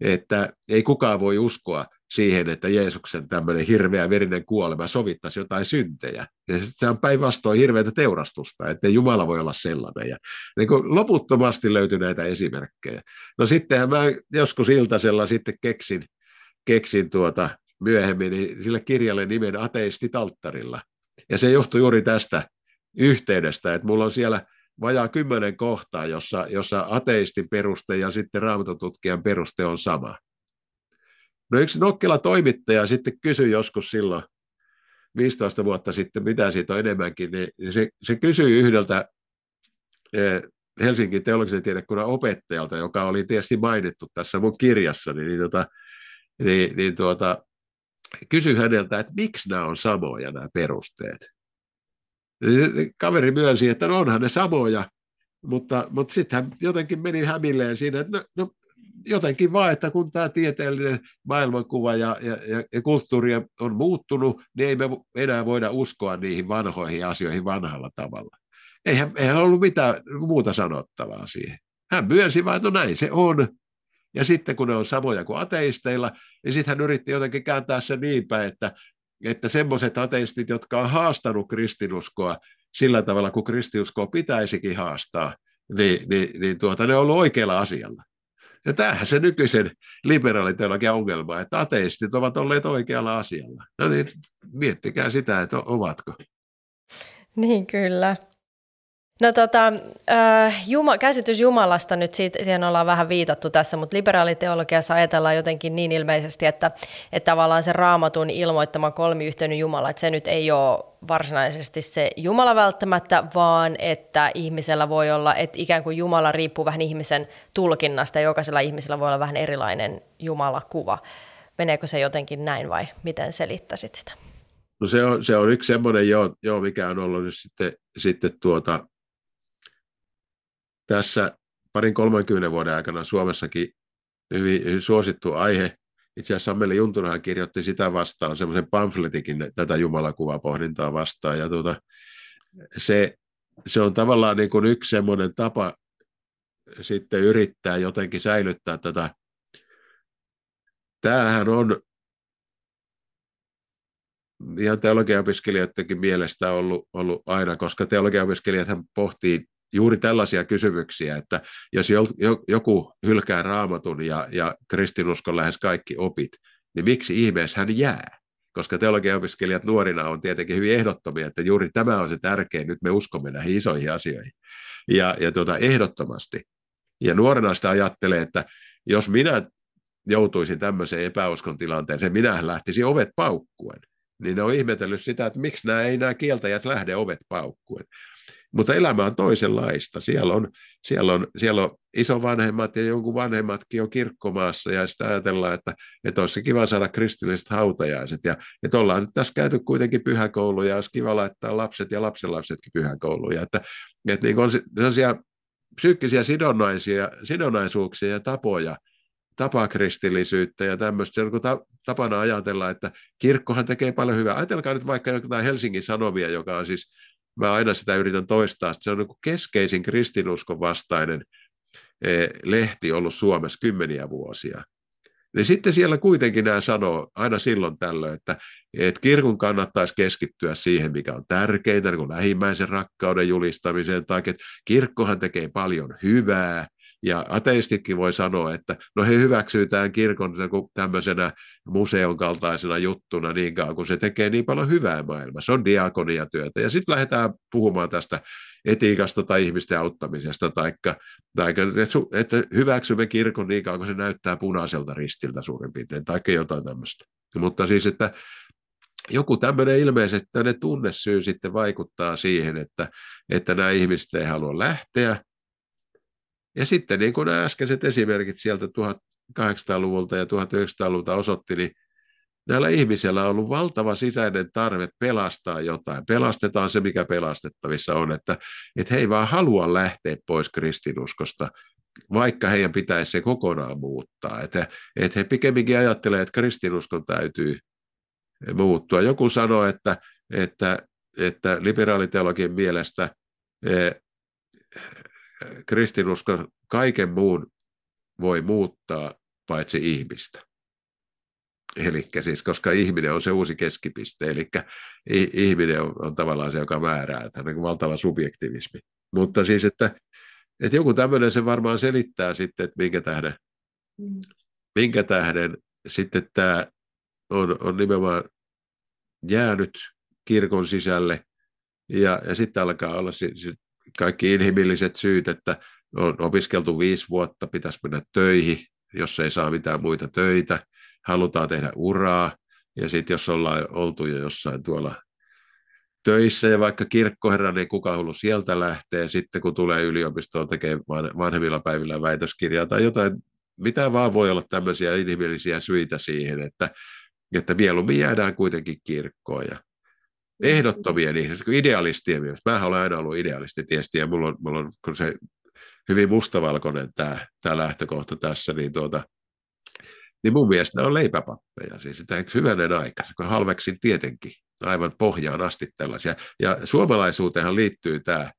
että ei kukaan voi uskoa siihen, että Jeesuksen tämmöinen hirveä verinen kuolema sovittaisi jotain syntejä. Ja se on päinvastoin hirveätä teurastusta, että Jumala voi olla sellainen. Ja niin kuin loputtomasti löytyi näitä esimerkkejä. No sittenhän mä joskus iltasella sitten keksin, keksin tuota myöhemmin niin sille kirjalle nimen Ateisti Talttarilla. Ja se johtui juuri tästä yhteydestä, että mulla on siellä vajaa kymmenen kohtaa, jossa, jossa ateistin peruste ja sitten raamatotutkijan peruste on sama. No yksi nokkela toimittaja sitten kysyi joskus silloin 15 vuotta sitten, mitä siitä on enemmänkin, niin se, se kysyi yhdeltä eh, Helsingin teologisen tiedekunnan opettajalta, joka oli tietysti mainittu tässä mun kirjassani, niin, tota, niin, niin tuota, kysyi häneltä, että miksi nämä on samoja nämä perusteet. Niin kaveri myönsi, että no onhan ne samoja, mutta, mutta sitten hän jotenkin meni hämilleen siinä, että no, no jotenkin vaan, että kun tämä tieteellinen maailmankuva ja, ja, ja, kulttuuri on muuttunut, niin ei me enää voida uskoa niihin vanhoihin asioihin vanhalla tavalla. Eihän, eihän ollut mitään muuta sanottavaa siihen. Hän myönsi vaan, että no näin se on. Ja sitten kun ne on samoja kuin ateisteilla, niin sitten hän yritti jotenkin kääntää sen niin päin, että, että semmoiset ateistit, jotka on haastanut kristinuskoa sillä tavalla, kuin kristinuskoa pitäisikin haastaa, niin, niin, niin tuota, ne on ollut oikealla asialla. Ja tämähän se nykyisen liberaaliteologian ongelma, että ateistit ovat olleet oikealla asialla. No niin, miettikää sitä, että ovatko. Niin, kyllä. No tota, äh, Juma, käsitys Jumalasta nyt, siitä, siihen ollaan vähän viitattu tässä, mutta liberaaliteologiassa ajatellaan jotenkin niin ilmeisesti, että, että tavallaan se raamatun ilmoittama kolmiyhteinen Jumala, että se nyt ei ole varsinaisesti se Jumala välttämättä, vaan että ihmisellä voi olla, että ikään kuin Jumala riippuu vähän ihmisen tulkinnasta ja jokaisella ihmisellä voi olla vähän erilainen Jumalakuva. Meneekö se jotenkin näin vai miten selittäisit sitä? No se on, se on yksi semmoinen, joo, joo, mikä on ollut nyt sitten, sitten tuota, tässä parin 30 vuoden aikana Suomessakin hyvin, suosittu aihe. Itse asiassa Sammeli Juntunahan kirjoitti sitä vastaan, semmoisen pamfletikin tätä jumalakuvapohdintaa vastaan. Ja tuota, se, se on tavallaan niin kuin yksi semmoinen tapa sitten yrittää jotenkin säilyttää tätä. Tämähän on ihan teologiaopiskelijoidenkin mielestä ollut, ollut aina, koska teologiaopiskelijat pohtii juuri tällaisia kysymyksiä, että jos joku hylkää raamatun ja, ja kristinuskon lähes kaikki opit, niin miksi ihmeessä hän jää? koska teologiaopiskelijat nuorina on tietenkin hyvin ehdottomia, että juuri tämä on se tärkein, nyt me uskomme näihin isoihin asioihin. Ja, ja tuota, ehdottomasti. Ja nuorena sitä ajattelee, että jos minä joutuisin tämmöiseen epäuskon tilanteeseen, minähän lähtisin ovet paukkuen. Niin ne on ihmetellyt sitä, että miksi nämä ei nämä kieltäjät lähde ovet paukkuen. Mutta elämä on toisenlaista. Siellä on, siellä on, siellä on isovanhemmat ja jonkun vanhemmatkin on kirkkomaassa ja sitä ajatellaan, että, että olisi kiva saada kristilliset hautajaiset. Ja että ollaan nyt tässä käyty kuitenkin pyhäkouluja ja olisi kiva laittaa lapset ja lapsenlapsetkin pyhäkouluja. Että, että niin on sellaisia psyykkisiä sidonnaisia, sidonnaisuuksia ja tapoja, tapakristillisyyttä ja tämmöistä. Se on tapana ajatella, että kirkkohan tekee paljon hyvää. Ajatelkaa nyt vaikka jotain Helsingin Sanomia, joka on siis mä aina sitä yritän toistaa, että se on niin keskeisin kristinuskon vastainen eh, lehti ollut Suomessa kymmeniä vuosia. Niin sitten siellä kuitenkin nämä sanoo aina silloin tällöin, että, että kirkon kannattaisi keskittyä siihen, mikä on tärkeintä, niin kuin lähimmäisen rakkauden julistamiseen, tai että kirkkohan tekee paljon hyvää, ja ateistitkin voi sanoa, että no he hyväksyy tämän kirkon tämmöisenä museon kaltaisena juttuna niin kauan, kun se tekee niin paljon hyvää maailmassa. Se on diakoniatyötä. Ja sitten lähdetään puhumaan tästä etiikasta tai ihmisten auttamisesta, taikka että hyväksymme kirkon niin kauan, kun se näyttää punaiselta ristiltä suurin piirtein, tai jotain tämmöistä. Mutta siis, että joku tämmöinen ilmeisesti tämmöinen tunnesyy sitten vaikuttaa siihen, että, että nämä ihmiset ei halua lähteä, ja sitten niin kuin nämä äskeiset esimerkit sieltä 1800-luvulta ja 1900-luvulta osoitti, niin näillä ihmisillä on ollut valtava sisäinen tarve pelastaa jotain. Pelastetaan se, mikä pelastettavissa on, että, että he ei vaan halua lähteä pois kristinuskosta, vaikka heidän pitäisi se kokonaan muuttaa. Että, että he pikemminkin ajattelee, että kristinuskon täytyy muuttua. Joku sanoi, että, että, että liberaaliteologien mielestä eh, kristinusko kaiken muun voi muuttaa paitsi ihmistä. Eli siis, koska ihminen on se uusi keskipiste, eli ihminen on, on tavallaan se, joka määrää, että on niin valtava subjektivismi. Mutta siis, että, että joku tämmöinen se varmaan selittää sitten, että minkä tähden, minkä tähden sitten tämä on, on nimenomaan jäänyt kirkon sisälle, ja, ja sitten alkaa olla kaikki inhimilliset syyt, että on opiskeltu viisi vuotta, pitäisi mennä töihin, jos ei saa mitään muita töitä, halutaan tehdä uraa, ja sitten jos ollaan oltu jo jossain tuolla töissä ja vaikka kirkkoherra, niin kuka hullu sieltä lähtee, sitten kun tulee yliopistoon tekemään vanhemmilla päivillä väitöskirjaa tai jotain, mitä vaan voi olla tämmöisiä inhimillisiä syitä siihen, että, että mieluummin jäädään kuitenkin kirkkoon. Ja ehdottomien ihmisten, idealistien mielestä. Mä olen aina ollut idealisti tietysti, ja mulla on, mulla on kun se hyvin mustavalkoinen tämä, tämä lähtökohta tässä, niin, tuota, niin mun mielestä ne on leipäpappeja. Siis sitä hyvänen aika, kun halveksin tietenkin aivan pohjaan asti tällaisia. Ja suomalaisuuteenhan liittyy tämä,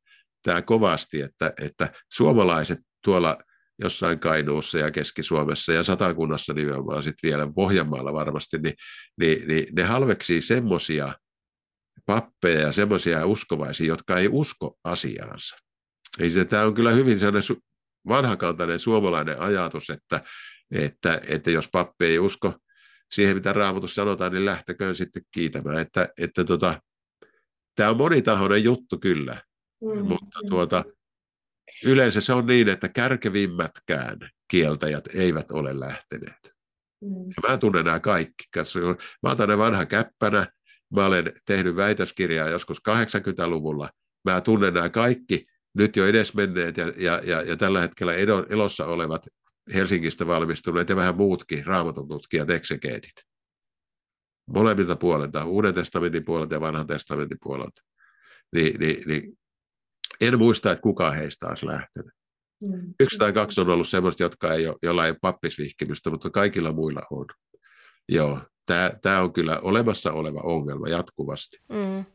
tämä kovasti, että, että suomalaiset tuolla jossain Kainuussa ja Keski-Suomessa ja Satakunnassa nimenomaan sitten vielä Pohjanmaalla varmasti, niin, niin, niin ne halveksii semmoisia pappeja ja semmoisia uskovaisia, jotka ei usko asiaansa. Eli se, tämä on kyllä hyvin sellainen vanhakantainen suomalainen ajatus, että, että, että jos pappi ei usko siihen, mitä raamatussa sanotaan, niin lähtököön sitten kiitämään. Että, että tota, tämä on monitahoinen juttu kyllä, mm. mutta tuota, yleensä se on niin, että kärkevimmätkään kieltäjät eivät ole lähteneet. Mm. Ja mä tunnen nämä kaikki. Mä otan ne vanha käppänä, Mä olen tehnyt väitöskirjaa joskus 80-luvulla. Mä tunnen nämä kaikki nyt jo edesmenneet ja, ja, ja, ja tällä hetkellä elossa olevat Helsingistä valmistuneet ja vähän muutkin raamatun tutkijat, eksegeetit. Molemmilta puolelta, Uuden testamentin puolelta ja Vanhan testamentin puolelta. Ni, niin, niin en muista, että kuka heistä olisi lähtenyt. Mm. Yksi tai kaksi on ollut sellaista, jotka ei ole, jolla ei ole pappisvihkimystä, mutta kaikilla muilla on. Joo, tämä, tämä on kyllä olemassa oleva ongelma jatkuvasti. Mm.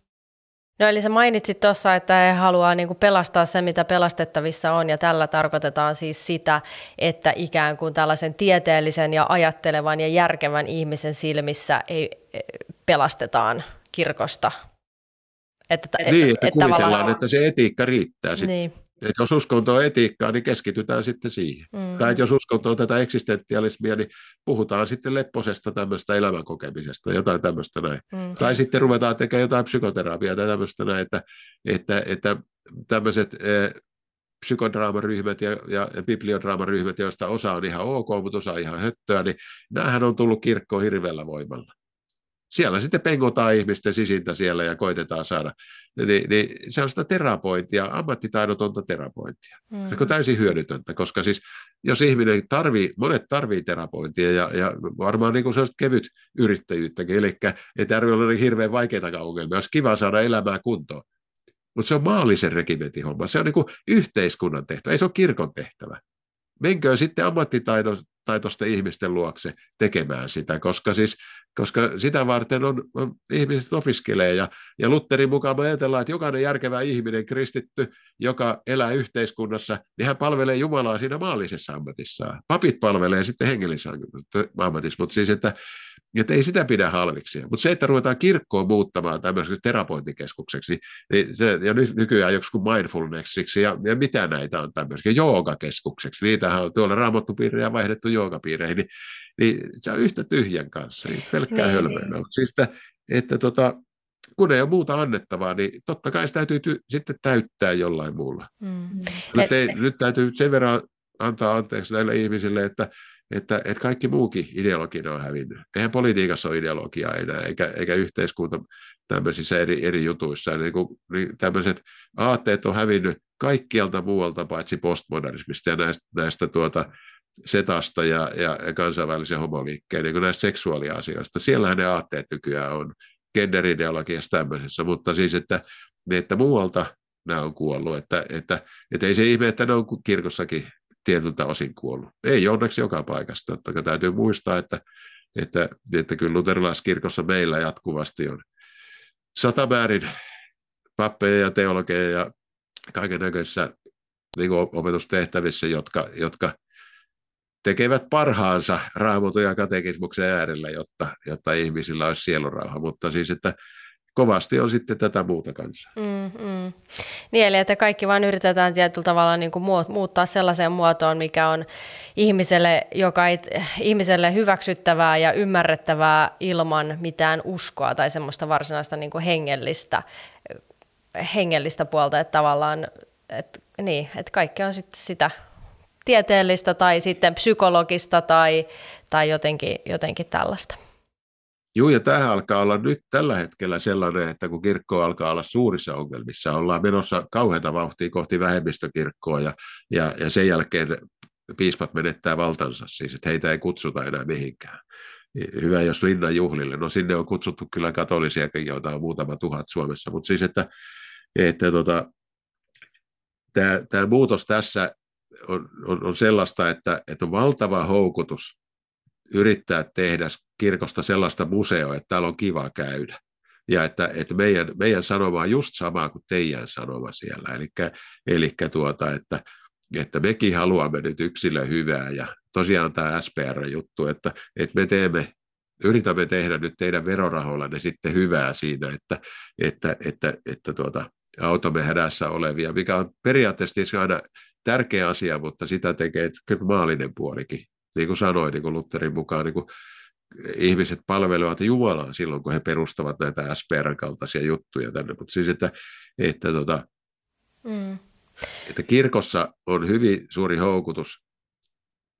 No eli sä mainitsit tuossa, että he haluaa niinku pelastaa se, mitä pelastettavissa on, ja tällä tarkoitetaan siis sitä, että ikään kuin tällaisen tieteellisen ja ajattelevan ja järkevän ihmisen silmissä ei e, pelastetaan kirkosta. Että, niin, että, että kuvitellaan, tavallaan... että se etiikka riittää sitten. Niin. Et jos uskonto on etiikkaa, niin keskitytään sitten siihen. Mm. Tai jos uskonto on tätä eksistentialismia, niin puhutaan sitten lepposesta tämmöistä elämänkokemisesta, jotain tämmöistä näin. Mm. Tai sitten ruvetaan tekemään jotain psykoterapiaa tai tämmöistä näin, että, että, että tämmöiset eh, psykodraamaryhmät ja, ja, ja bibliodraamaryhmät, joista osa on ihan ok, mutta osa on ihan höttöä, niin näähän on tullut kirkkoon hirveällä voimalla siellä sitten pengotaan ihmisten sisintä siellä ja koitetaan saada. Niin, niin se on sitä terapointia, ammattitaidotonta terapointia. Mm. Se on täysin hyödytöntä, koska siis jos ihminen tarvii, monet tarvii terapointia ja, ja varmaan niin kuin kevyt yrittäjyyttäkin, eli ei tarvitse olla niin hirveän vaikeita ongelmia, olisi kiva saada elämää kuntoon. Mutta se on maallisen regimentin homma, se on niin kuin yhteiskunnan tehtävä, ei se ole kirkon tehtävä. Menkö sitten ammattitaitoisten ihmisten luokse tekemään sitä, koska siis koska sitä varten on, on ihmiset opiskelee. Ja, ja Lutterin mukaan me ajatellaan, että jokainen järkevä ihminen, kristitty, joka elää yhteiskunnassa, niin hän palvelee Jumalaa siinä maallisessa ammatissaan. Papit palvelee sitten hengellisessä ammatissa, mutta siis, että, että ei sitä pidä halviksi. Mutta se, että ruvetaan kirkkoa muuttamaan tämmöiseksi terapointikeskukseksi, niin se, ja nyt nykyään joku mindfulnessiksi, ja, ja mitä näitä on tämmöisiä, joogakeskukseksi, niitähän on tuolla raamattupiirejä vaihdettu joogapiireihin, niin niin se on yhtä tyhjän kanssa, niin pelkkää niin. hölmöinä. Siis että, että tota, kun ei ole muuta annettavaa, niin totta kai se täytyy ty- sitten täyttää jollain muulla. Mm. Nyt, ei, nyt täytyy sen verran antaa anteeksi näille ihmisille, että, että, että kaikki muukin ideologina on hävinnyt. Eihän politiikassa ole ideologiaa enää, eikä, eikä yhteiskunta tämmöisissä eri, eri jutuissa. Niin kuin, niin tämmöiset aatteet on hävinnyt kaikkialta muualta paitsi postmodernismista ja näistä, näistä tuota, setasta ja, ja, ja kansainvälisen homoliikkeen niin näistä seksuaaliasioista. Siellähän ne aatteet nykyään on genderideologiassa tämmöisessä, mutta siis, että, että muualta nämä on kuollut, että, että, että ei se ihme, että ne on kirkossakin tietyltä osin kuollut. Ei onneksi joka paikasta, totta täytyy muistaa, että, että, että kyllä luterilaiskirkossa meillä jatkuvasti on satamäärin pappeja ja teologeja ja kaiken näköisissä niin opetustehtävissä, jotka, jotka tekevät parhaansa raamatun ja katekismuksen äärellä, jotta, jotta ihmisillä olisi sielurauha, mutta siis, että kovasti on sitten tätä muuta kanssa. Mm, mm. Niin, eli että kaikki vain yritetään tietyllä tavalla niin kuin muuttaa sellaiseen muotoon, mikä on ihmiselle, joka ei, ihmiselle hyväksyttävää ja ymmärrettävää ilman mitään uskoa tai semmoista varsinaista niin kuin hengellistä, hengellistä puolta, että tavallaan, että, niin, että kaikki on sitten sitä tieteellistä tai sitten psykologista tai, tai jotenkin, jotenkin tällaista. Joo, ja tähän alkaa olla nyt tällä hetkellä sellainen, että kun kirkko alkaa olla suurissa ongelmissa, ollaan menossa kauheita vauhtia kohti vähemmistökirkkoa, ja, ja, ja sen jälkeen piispat menettää valtansa, siis että heitä ei kutsuta enää mihinkään. Hyvä, jos linnan juhlille. No sinne on kutsuttu kyllä katolisiakin, joita on muutama tuhat Suomessa, mutta siis, että, että tota, tämä, tämä muutos tässä on, on, on sellaista, että, että on valtava houkutus yrittää tehdä kirkosta sellaista museoa, että täällä on kiva käydä. Ja että, että meidän, meidän sanoma on just sama kuin teidän sanoma siellä. Eli, eli tuota, että, että mekin haluamme nyt yksilö hyvää. Ja tosiaan tämä SPR-juttu, että, että me teemme yritämme tehdä nyt teidän verorahoillanne sitten hyvää siinä, että, että, että, että tuota, autamme hädässä olevia, mikä on periaatteessa aina tärkeä asia, mutta sitä tekee maallinen puolikin. Niin kuin sanoin, niin kuin Lutherin mukaan, niin kuin ihmiset palvelevat Jumalaa silloin, kun he perustavat näitä SPRn kaltaisia juttuja tänne. Mutta siis, että, että, tota, mm. että kirkossa on hyvin suuri houkutus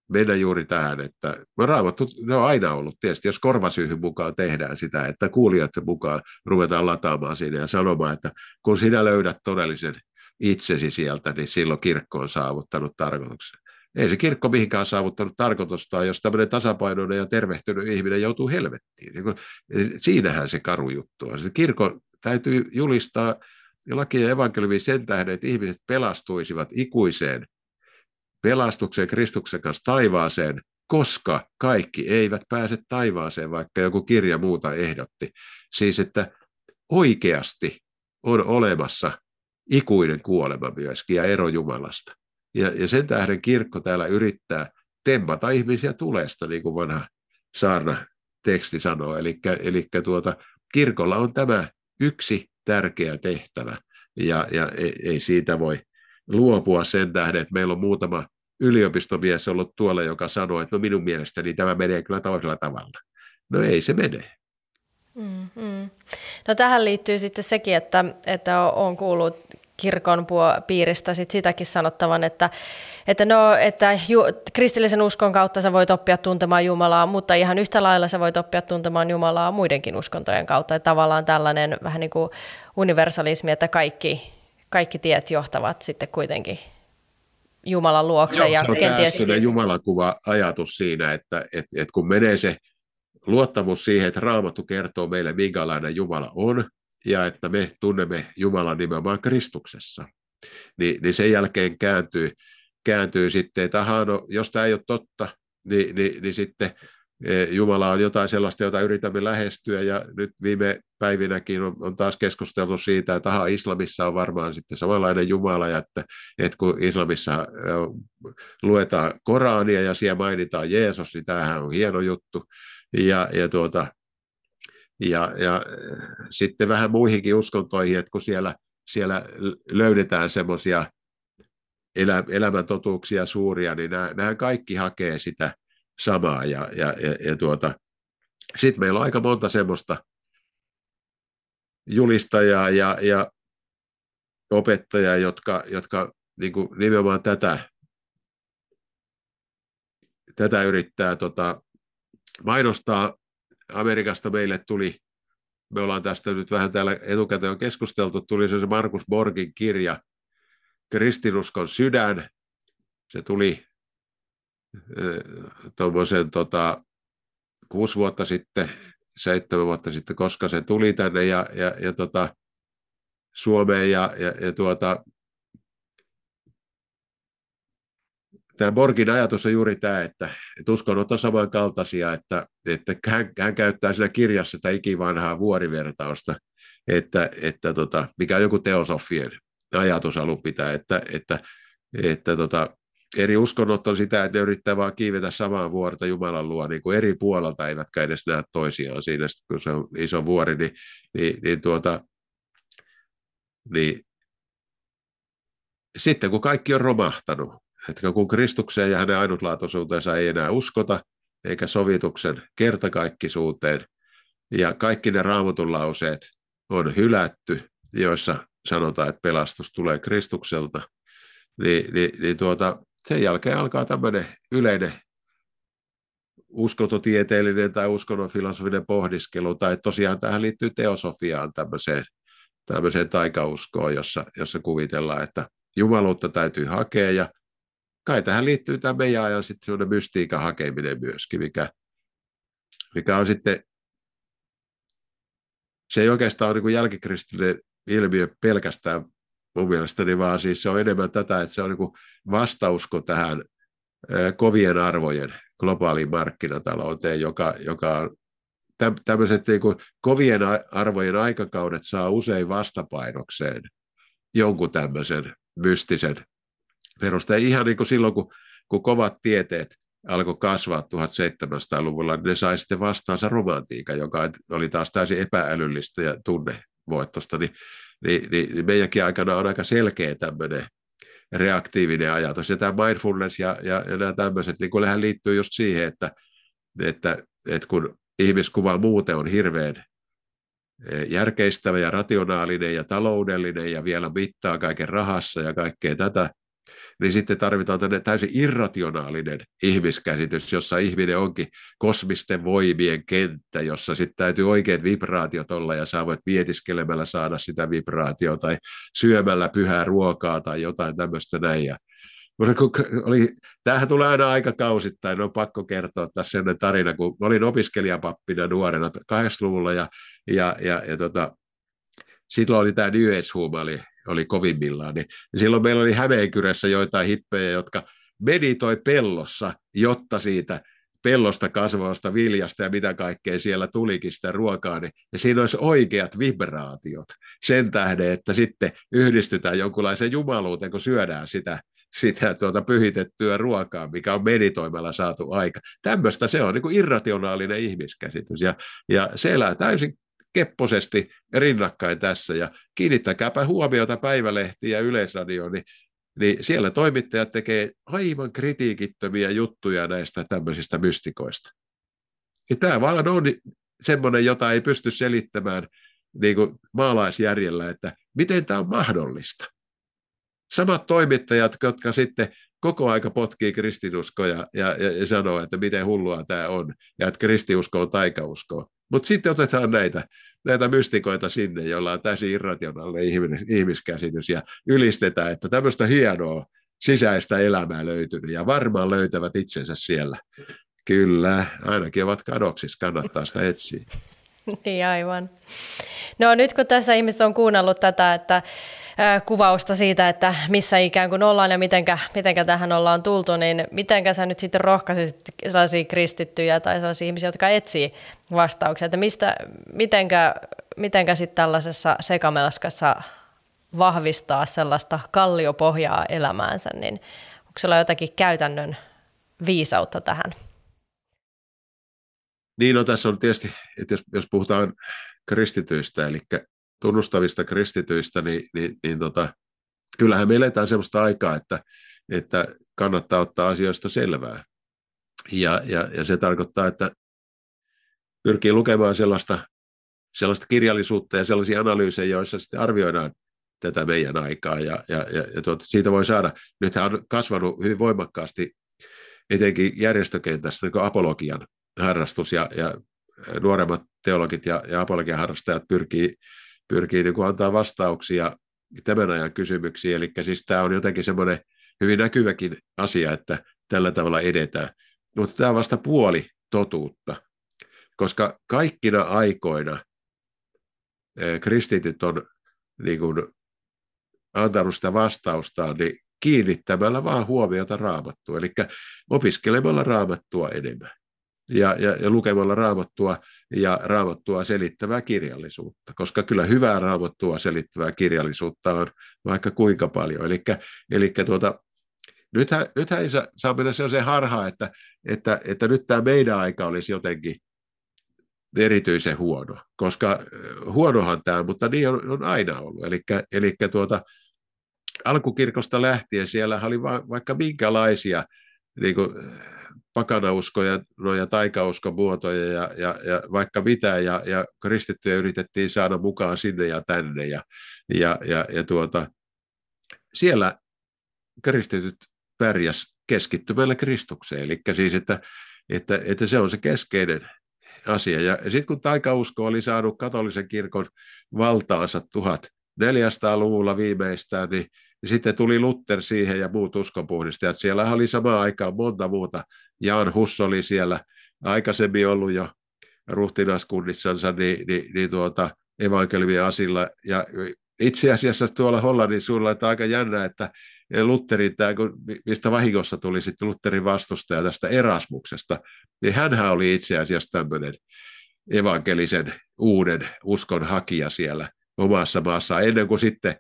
mennä juuri tähän, että no raamattu, ne on aina ollut tietysti, jos korvasyyhyn mukaan tehdään sitä, että kuulijoiden mukaan ruvetaan lataamaan siinä ja sanomaan, että kun sinä löydät todellisen itsesi sieltä, niin silloin kirkko on saavuttanut tarkoituksen. Ei se kirkko mihinkään saavuttanut tarkoitustaan, jos tämmöinen tasapainoinen ja tervehtynyt ihminen joutuu helvettiin. Niin siinähän se karu juttu on. Se kirkko täytyy julistaa laki ja evankeliumi sen tähden, että ihmiset pelastuisivat ikuiseen pelastukseen Kristuksen kanssa taivaaseen, koska kaikki eivät pääse taivaaseen, vaikka joku kirja muuta ehdotti. Siis, että oikeasti on olemassa ikuinen kuolema myöskin ja ero Jumalasta. Ja, ja sen tähden kirkko täällä yrittää tempata ihmisiä tulesta, niin kuin vanha saarna teksti sanoo. Eli, eli tuota, kirkolla on tämä yksi tärkeä tehtävä, ja, ja ei, ei siitä voi luopua sen tähden, että meillä on muutama yliopistomies ollut tuolla, joka sanoo, että no minun mielestäni tämä menee kyllä toisella tavalla. No ei se mene. Mm, mm. No tähän liittyy sitten sekin, että, että on kuullut kirkon piiristä sit sitäkin sanottavan, että, että, no, että ju, kristillisen uskon kautta sä voit oppia tuntemaan Jumalaa, mutta ihan yhtä lailla sä voit oppia tuntemaan Jumalaa muidenkin uskontojen kautta. Että tavallaan tällainen vähän niin kuin universalismi, että kaikki, kaikki tiet johtavat sitten kuitenkin Jumalan luokse. Joo, ja se on kenties... Jumalakuva ajatus siinä, että, että, että kun menee se luottamus siihen, että Raamattu kertoo meille, minkälainen Jumala on, ja että me tunnemme Jumalan nimenomaan Kristuksessa, niin, niin sen jälkeen kääntyy, kääntyy sitten, että aha, no, jos tämä ei ole totta, niin, niin, niin sitten e, Jumala on jotain sellaista, jota yritämme lähestyä, ja nyt viime päivinäkin on, on taas keskusteltu siitä, että aha, islamissa on varmaan sitten samanlainen Jumala, ja että, että kun islamissa luetaan Korania ja siellä mainitaan Jeesus, niin tämähän on hieno juttu, ja, ja, tuota, ja, ja sitten vähän muihinkin uskontoihin, että kun siellä, siellä löydetään semmoisia elä, elämäntotuuksia suuria, niin nämä, nämä kaikki hakee sitä samaa. Ja, ja, ja, ja tuota, sitten meillä on aika monta semmoista julistajaa ja, ja opettajaa, jotka, jotka niin kuin nimenomaan tätä, tätä yrittää tota, mainostaa. Amerikasta meille tuli, me ollaan tästä nyt vähän täällä etukäteen keskusteltu, tuli se Markus Borgin kirja, Kristinuskon sydän. Se tuli tuommoisen tota, kuusi vuotta sitten, seitsemän vuotta sitten, koska se tuli tänne ja, ja, ja tota, Suomeen ja, ja, ja tuota, tämä Borgin ajatus on juuri tämä, että, että uskonnot on samankaltaisia, että, että hän, hän käyttää siinä kirjassa tätä ikivanhaa vuorivertausta, että, että tota, mikä on joku teosofien ajatus alun pitää, että, että, että tota, eri uskonnot on sitä, että ne yrittää vaan kiivetä samaa vuorta Jumalan luo, niin kuin eri puolelta eivätkä edes näe toisiaan siinä, kun se on iso vuori, niin, niin, niin, tuota, niin sitten kun kaikki on romahtanut, että kun Kristukseen ja hänen ainutlaatuisuutensa ei enää uskota, eikä sovituksen kertakaikkisuuteen, ja kaikki ne raamatun lauseet on hylätty, joissa sanotaan, että pelastus tulee Kristukselta, niin, niin, niin tuota, sen jälkeen alkaa tämmöinen yleinen uskontotieteellinen tai uskonnonfilosofinen pohdiskelu, tai tosiaan tähän liittyy teosofiaan tämmöiseen, tämmöiseen taikauskoon, jossa, jossa kuvitellaan, että jumaluutta täytyy hakea, ja kai tähän liittyy tämä meidän ajan sitten sellainen mystiikan hakeminen myöskin, mikä, mikä on sitten, se ei oikeastaan ole niin jälkikristillinen ilmiö pelkästään mun mielestäni, vaan siis se on enemmän tätä, että se on niin vastausko tähän kovien arvojen globaaliin markkinatalouteen, joka, joka on tämmöiset niin kuin kovien arvojen aikakaudet saa usein vastapainokseen jonkun tämmöisen mystisen perusteen. Ihan niin kuin silloin, kun, kun kovat tieteet alkoi kasvaa 1700-luvulla, niin ne sai sitten vastaansa romantiikan, joka oli taas täysin epäälyllistä ja tunnevoittosta, niin, niin, niin, niin meidänkin aikana on aika selkeä tämmöinen reaktiivinen ajatus. Ja tämä mindfulness ja, ja, ja nämä tämmöiset, niin kun liittyy just siihen, että, että, että kun ihmiskuva muuten on hirveän eh, järkeistävä ja rationaalinen ja taloudellinen ja vielä mittaa kaiken rahassa ja kaikkea tätä, niin sitten tarvitaan tänne täysin irrationaalinen ihmiskäsitys, jossa ihminen onkin kosmisten voimien kenttä, jossa sitten täytyy oikeat vibraatiot olla ja sä voit vietiskelemällä saada sitä vibraatiota tai syömällä pyhää ruokaa tai jotain tämmöistä näin. Ja oli, tämähän tulee aina aikakausittain, on pakko kertoa tässä sellainen tarina, kun olin opiskelijapappina nuorena 80-luvulla ja, ja, ja, ja tota, silloin oli tämä New Age oli oli kovimmillaan, niin silloin meillä oli Hämeenkyrässä joitain hippejä, jotka meditoi pellossa, jotta siitä pellosta kasvavasta viljasta ja mitä kaikkea siellä tulikin sitä ruokaa, niin ja siinä olisi oikeat vibraatiot sen tähden, että sitten yhdistytään jonkunlaiseen jumaluuteen, kun syödään sitä, sitä tuota pyhitettyä ruokaa, mikä on meditoimalla saatu aika. Tämmöistä se on niin kuin irrationaalinen ihmiskäsitys, ja, ja se elää täysin kepposesti rinnakkain tässä. Ja kiinnittäkääpä huomiota päivälehtiin ja yleisradioon, niin niin siellä toimittajat tekee aivan kritiikittömiä juttuja näistä tämmöisistä mystikoista. Ja tämä vaan on semmoinen, jota ei pysty selittämään niin kuin maalaisjärjellä, että miten tämä on mahdollista. Samat toimittajat, jotka sitten koko aika potkii kristinuskoja ja, ja, ja sanoo, että miten hullua tämä on, ja että kristiusko on taikausko. Mutta sitten otetaan näitä, näitä mystikoita sinne, joilla on täysin irrationaalinen ihmis, ihmiskäsitys, ja ylistetään, että tämmöistä hienoa sisäistä elämää löytynyt, ja varmaan löytävät itsensä siellä. Kyllä, ainakin ovat kadoksissa, kannattaa sitä etsiä. niin aivan. No nyt kun tässä ihmiset on kuunnellut tätä, että kuvausta siitä, että missä ikään kuin ollaan ja mitenkä, mitenkä tähän ollaan tultu, niin mitenkä sä nyt sitten rohkaisit sellaisia kristittyjä tai sellaisia ihmisiä, jotka etsii vastauksia, että mistä, mitenkä, mitenkä sitten tällaisessa sekamelskassa vahvistaa sellaista kalliopohjaa elämäänsä, niin onko sulla jotakin käytännön viisautta tähän? Niin, no tässä on tietysti, että jos, jos puhutaan kristityistä, eli tunnustavista kristityistä, niin, niin, niin tota, kyllähän me eletään sellaista aikaa, että, että kannattaa ottaa asioista selvää. Ja, ja, ja se tarkoittaa, että pyrkii lukemaan sellaista, sellaista kirjallisuutta ja sellaisia analyysejä, joissa sitten arvioidaan tätä meidän aikaa. Ja, ja, ja, ja tuota, siitä voi saada, nythän on kasvanut hyvin voimakkaasti etenkin järjestökentästä niin apologian harrastus ja, ja nuoremmat teologit ja, ja apologian harrastajat pyrkii pyrkii niin kuin antaa vastauksia tämän ajan kysymyksiin. Eli siis tämä on jotenkin semmoinen hyvin näkyväkin asia, että tällä tavalla edetään. Mutta tämä on vasta puoli totuutta, koska kaikkina aikoina kristityt on niin kuin antanut sitä vastaustaan niin kiinnittämällä vaan huomiota raamattua, eli opiskelemalla raamattua enemmän ja, ja, ja lukemalla raamattua ja raamattua selittävää kirjallisuutta, koska kyllä hyvää raamattua selittävää kirjallisuutta on vaikka kuinka paljon. Eli, eli tuota, nythän, nythän ei saa, saa mennä sellaiseen harhaan, että, että, että nyt tämä meidän aika olisi jotenkin erityisen huono, koska huonohan tämä, mutta niin on, on aina ollut. Eli, eli tuota, alkukirkosta lähtien siellä oli va, vaikka minkälaisia niin kuin, pakanauskoja, noja taikauskon muotoja ja, ja, ja vaikka mitä, ja, ja kristittyjä yritettiin saada mukaan sinne ja tänne, ja, ja, ja, ja tuota, siellä kristityt pärjäs keskittymällä Kristukseen, eli siis, että, että, että se on se keskeinen asia. Ja sitten kun taikausko oli saanut katolisen kirkon valtaansa 1400-luvulla viimeistään, niin sitten tuli Luther siihen ja muut uskonpuhdistajat. Siellä oli samaan aikaan monta muuta Jaan Huss oli siellä aikaisemmin ollut jo ruhtinaskunnissansa niin, niin, niin tuota, evankeliumien asilla. Ja itse asiassa tuolla Hollannin suulla että aika jännä, että Lutherin, tämä, mistä vahingossa tuli sitten Lutherin vastustaja tästä Erasmuksesta, niin hänhän oli itse asiassa tämmöinen evankelisen uuden uskon hakija siellä omassa maassaan, ennen kuin sitten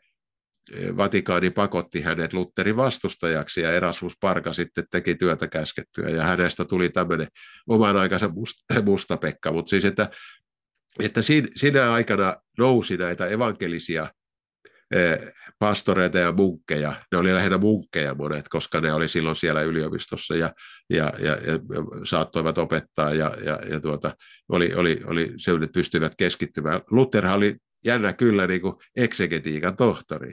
Vatikaani pakotti hänet Lutherin vastustajaksi ja Erasmus Parka sitten teki työtä käskettyä ja hänestä tuli tämmöinen oman aikansa musta, musta Pekka, mutta siis että, että siinä aikana nousi näitä evankelisia pastoreita ja munkkeja, ne oli lähinnä munkkeja monet, koska ne oli silloin siellä yliopistossa ja, ja, ja, ja saattoivat opettaa ja, ja, ja tuota, oli, oli, oli se, että pystyivät keskittymään. Lutherhan oli jännä kyllä niin kuin eksegetiikan tohtori,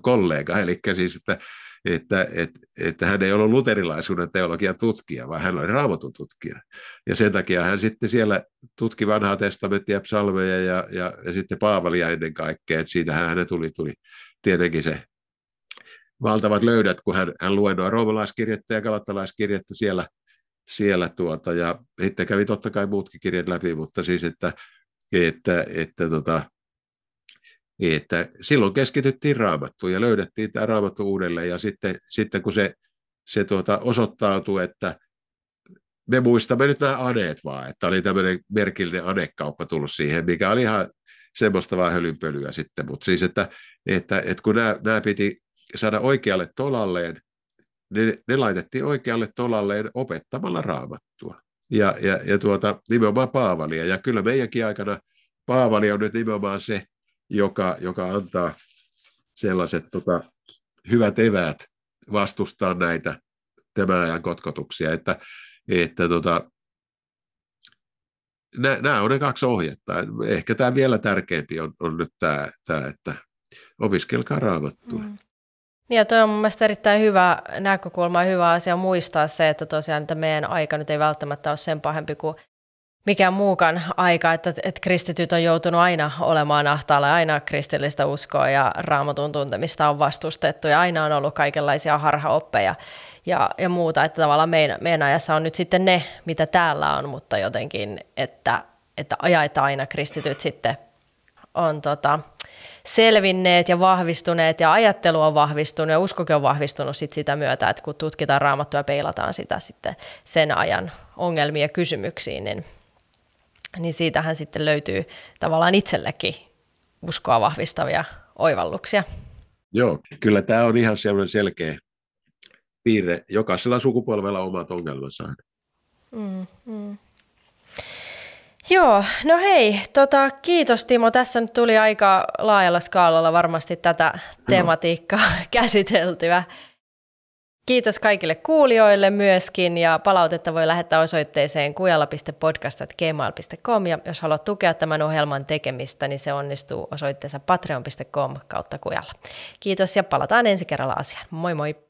kollega, eli siis, että, että, että, että hän ei ollut luterilaisuuden teologian tutkija, vaan hän oli raamatun tutkija. Ja sen takia hän sitten siellä tutki vanhaa testamenttia, psalmeja ja, ja, ja sitten Paavalia ennen kaikkea, että siitähän hän tuli, tuli tietenkin se valtavat löydät, kun hän, hän luennoi roomalaiskirjettä ja galattalaiskirjettä siellä, siellä tuota, ja sitten kävi totta kai muutkin kirjat läpi, mutta siis, että, että, että tota, että silloin keskityttiin raamattuun ja löydettiin tämä raamattu uudelleen ja sitten, sitten kun se, se tuota, osoittautui, että me muistamme nyt nämä aneet vaan, että oli tämmöinen merkillinen anekauppa tullut siihen, mikä oli ihan semmoista vaan hölynpölyä sitten, mutta siis, että, että, että kun nämä, nämä piti saada oikealle tolalleen, ne, ne laitettiin oikealle tolalleen opettamalla raamattua. Ja, ja, ja tuota, nimenomaan Paavalia. Ja kyllä meidänkin aikana Paavali on nyt nimenomaan se, joka, joka antaa sellaiset tota, hyvät eväät vastustaa näitä tämän ajan kotkotuksia, että, että tota, nämä on ne kaksi ohjetta. Ehkä tämä vielä tärkeämpi on, on nyt tämä, tämä, että opiskelkaa raamattua. Mm. Niin ja toi on mun mielestä erittäin hyvä näkökulma ja hyvä asia muistaa se, että tosiaan että meidän aika nyt ei välttämättä ole sen pahempi kuin mikään muukaan aika, että, että kristityt on joutunut aina olemaan ahtaalla, aina kristillistä uskoa ja raamatun tuntemista on vastustettu ja aina on ollut kaikenlaisia harhaoppeja ja, ja muuta, että tavallaan meidän, meidän ajassa on nyt sitten ne, mitä täällä on, mutta jotenkin, että, että ajat aina kristityt sitten on tota, selvinneet ja vahvistuneet ja ajattelu on vahvistunut ja uskokin on vahvistunut sit sitä myötä, että kun tutkitaan raamattua ja peilataan sitä sitten sen ajan ongelmia ja kysymyksiin, niin, niin siitähän sitten löytyy tavallaan itsellekin uskoa vahvistavia oivalluksia. Joo, kyllä tämä on ihan sellainen selkeä piirre. Jokaisella sukupolvella omat ongelmansa. Mm, mm. Joo, no hei, tota, kiitos Timo. Tässä nyt tuli aika laajalla skaalalla varmasti tätä tematiikkaa no. käsiteltyä. Kiitos kaikille kuulijoille myöskin ja palautetta voi lähettää osoitteeseen kujalla.podcast.gmail.com ja jos haluat tukea tämän ohjelman tekemistä, niin se onnistuu osoitteessa patreon.com kautta kujalla. Kiitos ja palataan ensi kerralla asiaan. Moi moi!